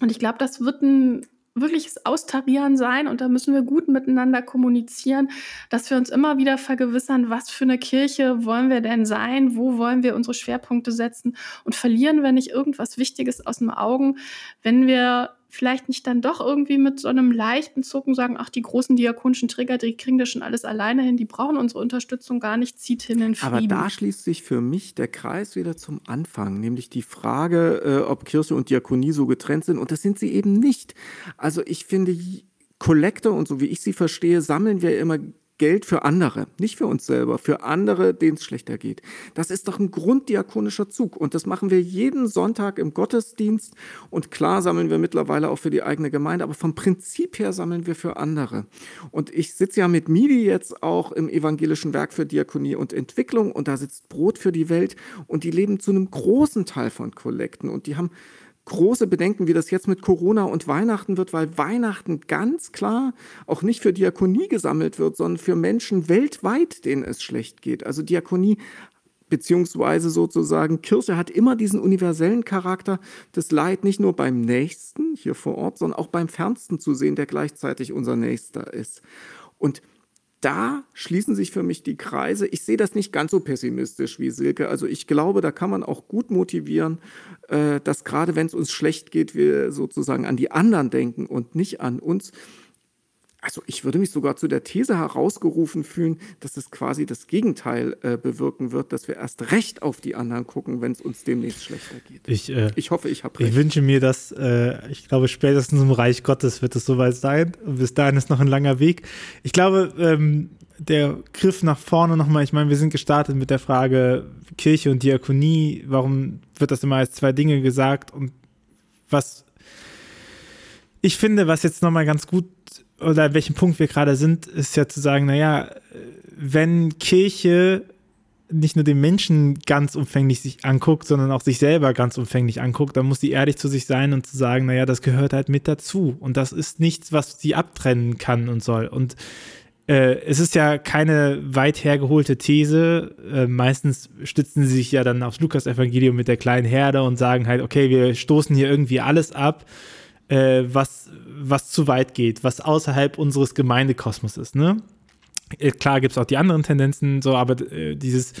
Und ich glaube, das wird ein wirkliches Austarieren sein und da müssen wir gut miteinander kommunizieren, dass wir uns immer wieder vergewissern, was für eine Kirche wollen wir denn sein, wo wollen wir unsere Schwerpunkte setzen und verlieren wir nicht irgendwas Wichtiges aus den Augen, wenn wir vielleicht nicht dann doch irgendwie mit so einem leichten Zucken sagen, ach, die großen diakonischen Träger, die kriegen das schon alles alleine hin, die brauchen unsere Unterstützung gar nicht, zieht hin in Frieden. Aber da schließt sich für mich der Kreis wieder zum Anfang, nämlich die Frage, äh, ob Kirche und Diakonie so getrennt sind. Und das sind sie eben nicht. Also ich finde, Kollekte und so wie ich sie verstehe, sammeln wir immer Geld für andere, nicht für uns selber, für andere, denen es schlechter geht. Das ist doch ein grunddiakonischer Zug und das machen wir jeden Sonntag im Gottesdienst und klar sammeln wir mittlerweile auch für die eigene Gemeinde, aber vom Prinzip her sammeln wir für andere. Und ich sitze ja mit MIDI jetzt auch im evangelischen Werk für Diakonie und Entwicklung und da sitzt Brot für die Welt und die leben zu einem großen Teil von Kollekten und die haben große Bedenken, wie das jetzt mit Corona und Weihnachten wird, weil Weihnachten ganz klar auch nicht für Diakonie gesammelt wird, sondern für Menschen weltweit, denen es schlecht geht. Also Diakonie beziehungsweise sozusagen Kirche hat immer diesen universellen Charakter, das Leid nicht nur beim Nächsten hier vor Ort, sondern auch beim Fernsten zu sehen, der gleichzeitig unser Nächster ist. Und da schließen sich für mich die Kreise. Ich sehe das nicht ganz so pessimistisch wie Silke. Also ich glaube, da kann man auch gut motivieren, äh, dass gerade wenn es uns schlecht geht, wir sozusagen an die anderen denken und nicht an uns also ich würde mich sogar zu der These herausgerufen fühlen, dass es quasi das Gegenteil äh, bewirken wird, dass wir erst recht auf die anderen gucken, wenn es uns demnächst schlechter geht. Ich, äh, ich hoffe, ich habe recht. Ich wünsche mir, dass, äh, ich glaube, spätestens im Reich Gottes wird es soweit sein. Und bis dahin ist noch ein langer Weg. Ich glaube, ähm, der Griff nach vorne nochmal, ich meine, wir sind gestartet mit der Frage Kirche und Diakonie. Warum wird das immer als zwei Dinge gesagt? Und was ich finde, was jetzt nochmal ganz gut oder an welchem Punkt wir gerade sind, ist ja zu sagen, naja, wenn Kirche nicht nur den Menschen ganz umfänglich sich anguckt, sondern auch sich selber ganz umfänglich anguckt, dann muss sie ehrlich zu sich sein und zu sagen, naja, das gehört halt mit dazu. Und das ist nichts, was sie abtrennen kann und soll. Und äh, es ist ja keine weit hergeholte These. Äh, meistens stützen sie sich ja dann aufs Lukas-Evangelium mit der kleinen Herde und sagen halt, okay, wir stoßen hier irgendwie alles ab äh, was, was zu weit geht, was außerhalb unseres Gemeindekosmos ist. Ne? Äh, klar gibt es auch die anderen Tendenzen, so, aber äh, dieses,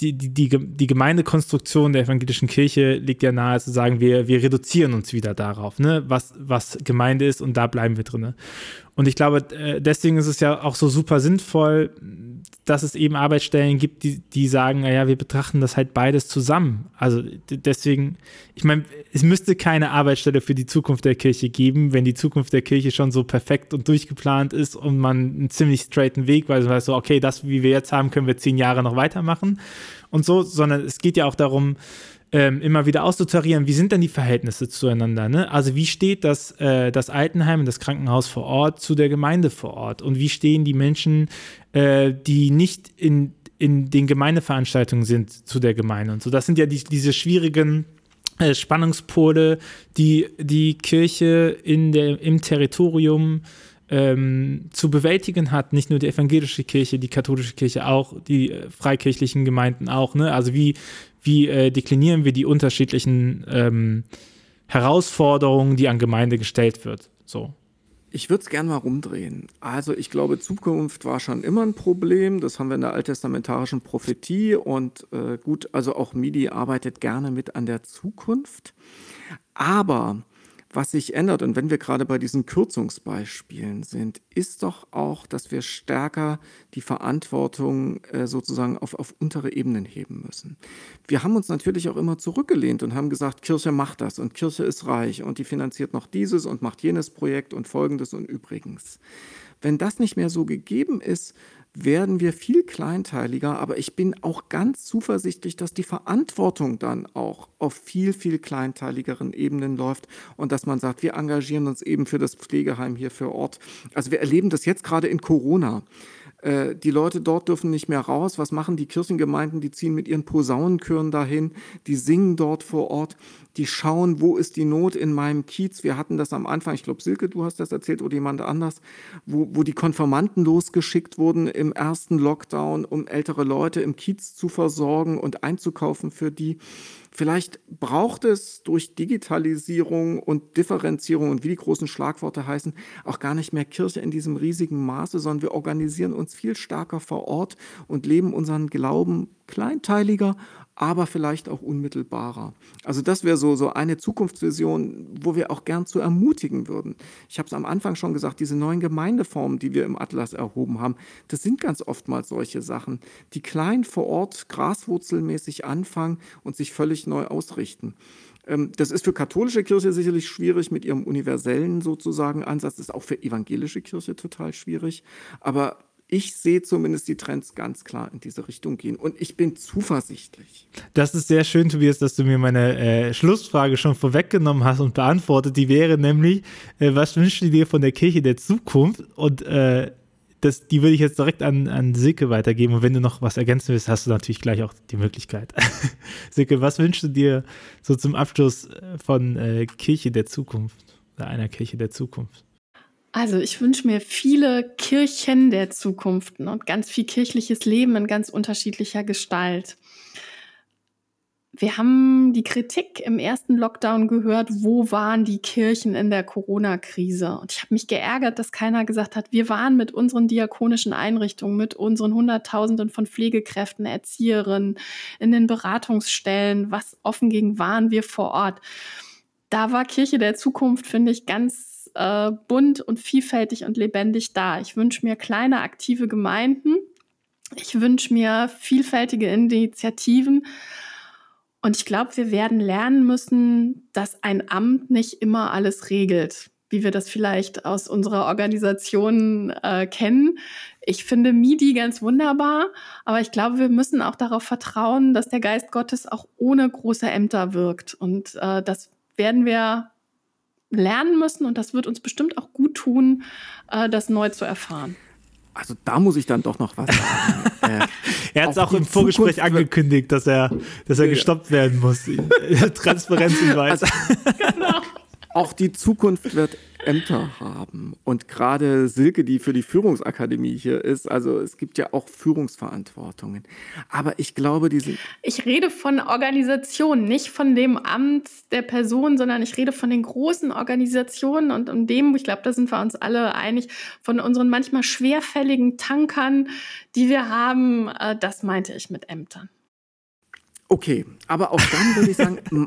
die, die, die, die Gemeindekonstruktion der evangelischen Kirche liegt ja nahe zu sagen, wir, wir reduzieren uns wieder darauf, ne? was, was Gemeinde ist und da bleiben wir drin. Und ich glaube, äh, deswegen ist es ja auch so super sinnvoll, dass es eben Arbeitsstellen gibt, die, die sagen, naja, wir betrachten das halt beides zusammen. Also deswegen, ich meine, es müsste keine Arbeitsstelle für die Zukunft der Kirche geben, wenn die Zukunft der Kirche schon so perfekt und durchgeplant ist und man einen ziemlich straighten Weg, weil man so, okay, das, wie wir jetzt haben, können wir zehn Jahre noch weitermachen und so, sondern es geht ja auch darum, ähm, immer wieder auszutarieren, wie sind denn die Verhältnisse zueinander? Ne? Also wie steht das, äh, das Altenheim und das Krankenhaus vor Ort zu der Gemeinde vor Ort? Und wie stehen die Menschen, äh, die nicht in, in den Gemeindeveranstaltungen sind, zu der Gemeinde? Und so, das sind ja die, diese schwierigen äh, Spannungspole, die die Kirche in der, im Territorium ähm, zu bewältigen hat, nicht nur die evangelische Kirche, die katholische Kirche auch, die äh, freikirchlichen Gemeinden auch. Ne? Also wie, wie äh, deklinieren wir die unterschiedlichen ähm, Herausforderungen, die an Gemeinde gestellt wird. So. Ich würde es gerne mal rumdrehen. Also ich glaube, Zukunft war schon immer ein Problem. Das haben wir in der alttestamentarischen Prophetie. Und äh, gut, also auch MIDI arbeitet gerne mit an der Zukunft. Aber was sich ändert, und wenn wir gerade bei diesen Kürzungsbeispielen sind, ist doch auch, dass wir stärker die Verantwortung äh, sozusagen auf, auf untere Ebenen heben müssen. Wir haben uns natürlich auch immer zurückgelehnt und haben gesagt, Kirche macht das und Kirche ist reich und die finanziert noch dieses und macht jenes Projekt und folgendes und übrigens. Wenn das nicht mehr so gegeben ist, werden wir viel kleinteiliger, aber ich bin auch ganz zuversichtlich, dass die Verantwortung dann auch auf viel, viel kleinteiligeren Ebenen läuft und dass man sagt, wir engagieren uns eben für das Pflegeheim hier für Ort. Also wir erleben das jetzt gerade in Corona. Äh, die Leute dort dürfen nicht mehr raus. Was machen die Kirchengemeinden? Die ziehen mit ihren Posaunenchören dahin, die singen dort vor Ort, die schauen, wo ist die Not in meinem Kiez. Wir hatten das am Anfang, ich glaube, Silke, du hast das erzählt oder jemand anders, wo, wo die Konformanten losgeschickt wurden im ersten Lockdown, um ältere Leute im Kiez zu versorgen und einzukaufen für die. Vielleicht braucht es durch Digitalisierung und Differenzierung und wie die großen Schlagworte heißen, auch gar nicht mehr Kirche in diesem riesigen Maße, sondern wir organisieren uns viel stärker vor Ort und leben unseren Glauben kleinteiliger, aber vielleicht auch unmittelbarer. Also das wäre so, so eine Zukunftsvision, wo wir auch gern zu ermutigen würden. Ich habe es am Anfang schon gesagt, diese neuen Gemeindeformen, die wir im Atlas erhoben haben, das sind ganz oftmals solche Sachen, die klein vor Ort graswurzelmäßig anfangen und sich völlig neu ausrichten. Ähm, das ist für katholische Kirche sicherlich schwierig mit ihrem universellen sozusagen Ansatz. Das ist auch für evangelische Kirche total schwierig. Aber ich sehe zumindest die Trends ganz klar in diese Richtung gehen und ich bin zuversichtlich. Das ist sehr schön, Tobias, dass du mir meine äh, Schlussfrage schon vorweggenommen hast und beantwortet. Die wäre nämlich, äh, was wünschst du dir von der Kirche der Zukunft? Und äh, das, die würde ich jetzt direkt an, an Silke weitergeben. Und wenn du noch was ergänzen willst, hast du natürlich gleich auch die Möglichkeit. Silke, was wünschst du dir so zum Abschluss äh, von äh, Kirche der Zukunft oder einer Kirche der Zukunft? Also ich wünsche mir viele Kirchen der Zukunft und ganz viel kirchliches Leben in ganz unterschiedlicher Gestalt. Wir haben die Kritik im ersten Lockdown gehört, wo waren die Kirchen in der Corona-Krise? Und ich habe mich geärgert, dass keiner gesagt hat, wir waren mit unseren diakonischen Einrichtungen, mit unseren Hunderttausenden von Pflegekräften, Erzieherinnen in den Beratungsstellen, was offen ging, waren wir vor Ort. Da war Kirche der Zukunft, finde ich, ganz äh, bunt und vielfältig und lebendig da. Ich wünsche mir kleine aktive Gemeinden. Ich wünsche mir vielfältige Initiativen. Und ich glaube, wir werden lernen müssen, dass ein Amt nicht immer alles regelt, wie wir das vielleicht aus unserer Organisation äh, kennen. Ich finde MIDI ganz wunderbar, aber ich glaube, wir müssen auch darauf vertrauen, dass der Geist Gottes auch ohne große Ämter wirkt. Und äh, das werden wir lernen müssen und das wird uns bestimmt auch gut tun, äh, das neu zu erfahren. Also da muss ich dann doch noch was sagen. äh, er hat es auch im Vorgespräch Zukunft angekündigt, dass er, dass er gestoppt werden muss. Transparenzhinweis. Also, genau. Auch die Zukunft wird Ämter haben. Und gerade Silke, die für die Führungsakademie hier ist, also es gibt ja auch Führungsverantwortungen. Aber ich glaube, diese. Ich rede von Organisationen, nicht von dem Amt der Person, sondern ich rede von den großen Organisationen und um dem, ich glaube, da sind wir uns alle einig, von unseren manchmal schwerfälligen Tankern, die wir haben. Äh, das meinte ich mit Ämtern. Okay, aber auch dann würde ich sagen,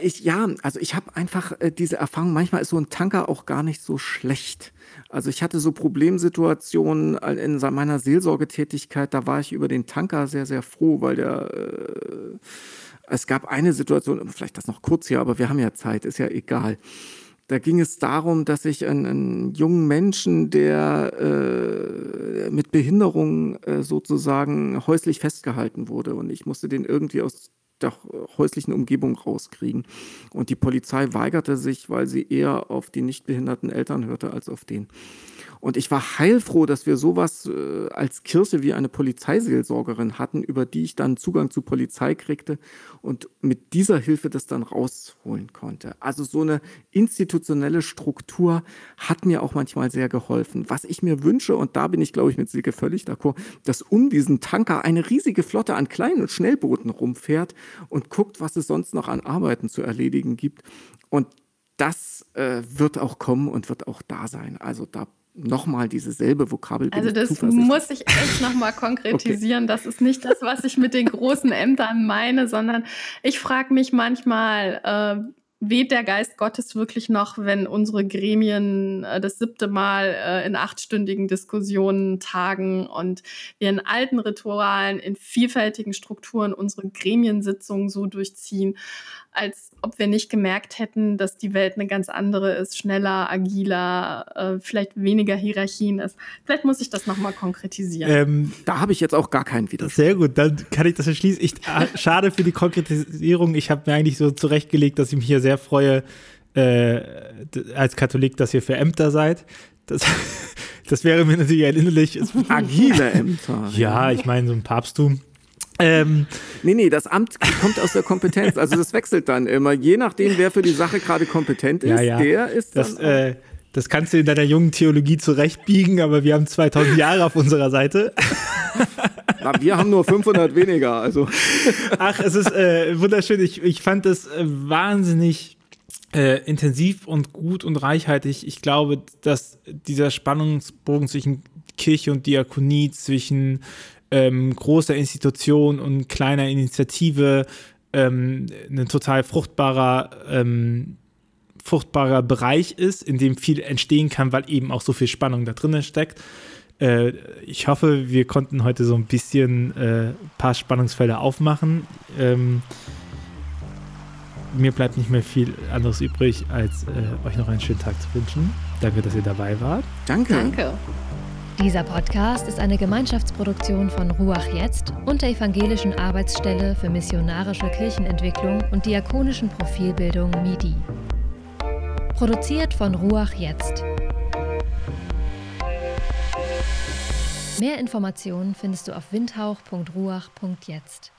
ich, ja, also ich habe einfach äh, diese Erfahrung, manchmal ist so ein Tanker auch gar nicht so schlecht. Also ich hatte so Problemsituationen in meiner Seelsorgetätigkeit, da war ich über den Tanker sehr, sehr froh, weil der, äh, es gab eine Situation, vielleicht das noch kurz hier, aber wir haben ja Zeit, ist ja egal. Da ging es darum, dass ich einen, einen jungen Menschen, der äh, mit Behinderung äh, sozusagen häuslich festgehalten wurde und ich musste den irgendwie aus der häuslichen Umgebung rauskriegen. Und die Polizei weigerte sich, weil sie eher auf die nicht behinderten Eltern hörte als auf den. Und ich war heilfroh, dass wir sowas äh, als Kirche wie eine Polizeiseelsorgerin hatten, über die ich dann Zugang zur Polizei kriegte und mit dieser Hilfe das dann rausholen konnte. Also so eine institutionelle Struktur hat mir auch manchmal sehr geholfen. Was ich mir wünsche, und da bin ich, glaube ich, mit Silke völlig d'accord, dass um diesen Tanker eine riesige Flotte an kleinen und Schnellbooten rumfährt und guckt, was es sonst noch an Arbeiten zu erledigen gibt. Und das äh, wird auch kommen und wird auch da sein. Also da nochmal diese selbe Vokabel. Also das muss ich echt nochmal konkretisieren. okay. Das ist nicht das, was ich mit den großen Ämtern meine, sondern ich frage mich manchmal, äh, weht der Geist Gottes wirklich noch, wenn unsere Gremien äh, das siebte Mal äh, in achtstündigen Diskussionen tagen und wir in alten Ritualen, in vielfältigen Strukturen unsere Gremiensitzungen so durchziehen, als ob wir nicht gemerkt hätten, dass die Welt eine ganz andere ist, schneller, agiler, äh, vielleicht weniger Hierarchien ist. Vielleicht muss ich das nochmal konkretisieren. Ähm, da habe ich jetzt auch gar keinen Widerspruch. Sehr gut, dann kann ich das erschließen. Ich, äh, schade für die Konkretisierung. Ich habe mir eigentlich so zurechtgelegt, dass ich mich hier sehr freue, äh, als Katholik, dass ihr für Ämter seid. Das, Das wäre mir natürlich erinnerlich. Agile Ämter. Ja, ich meine, so ein Papsttum. Ähm, nee, nee, das Amt kommt aus der Kompetenz. Also das wechselt dann immer. Je nachdem, wer für die Sache gerade kompetent ist, ja, ja. der ist das, äh, das kannst du in deiner jungen Theologie zurechtbiegen, aber wir haben 2000 Jahre auf unserer Seite. Na, wir haben nur 500 weniger. Also. Ach, es ist äh, wunderschön. Ich, ich fand es äh, wahnsinnig äh, intensiv und gut und reichhaltig. Ich glaube, dass dieser Spannungsbogen zwischen Kirche und Diakonie, zwischen ähm, großer Institution und kleiner Initiative ähm, ein total fruchtbarer, ähm, fruchtbarer Bereich ist, in dem viel entstehen kann, weil eben auch so viel Spannung da drin steckt. Äh, ich hoffe, wir konnten heute so ein bisschen ein äh, paar Spannungsfelder aufmachen. Ähm, mir bleibt nicht mehr viel anderes übrig, als äh, euch noch einen schönen Tag zu wünschen. Danke, dass ihr dabei wart. Danke. Danke. Dieser Podcast ist eine Gemeinschaftsproduktion von Ruach Jetzt und der Evangelischen Arbeitsstelle für missionarische Kirchenentwicklung und diakonischen Profilbildung MIDI. Produziert von Ruach Jetzt. Mehr Informationen findest du auf windhauch.ruach.jetzt.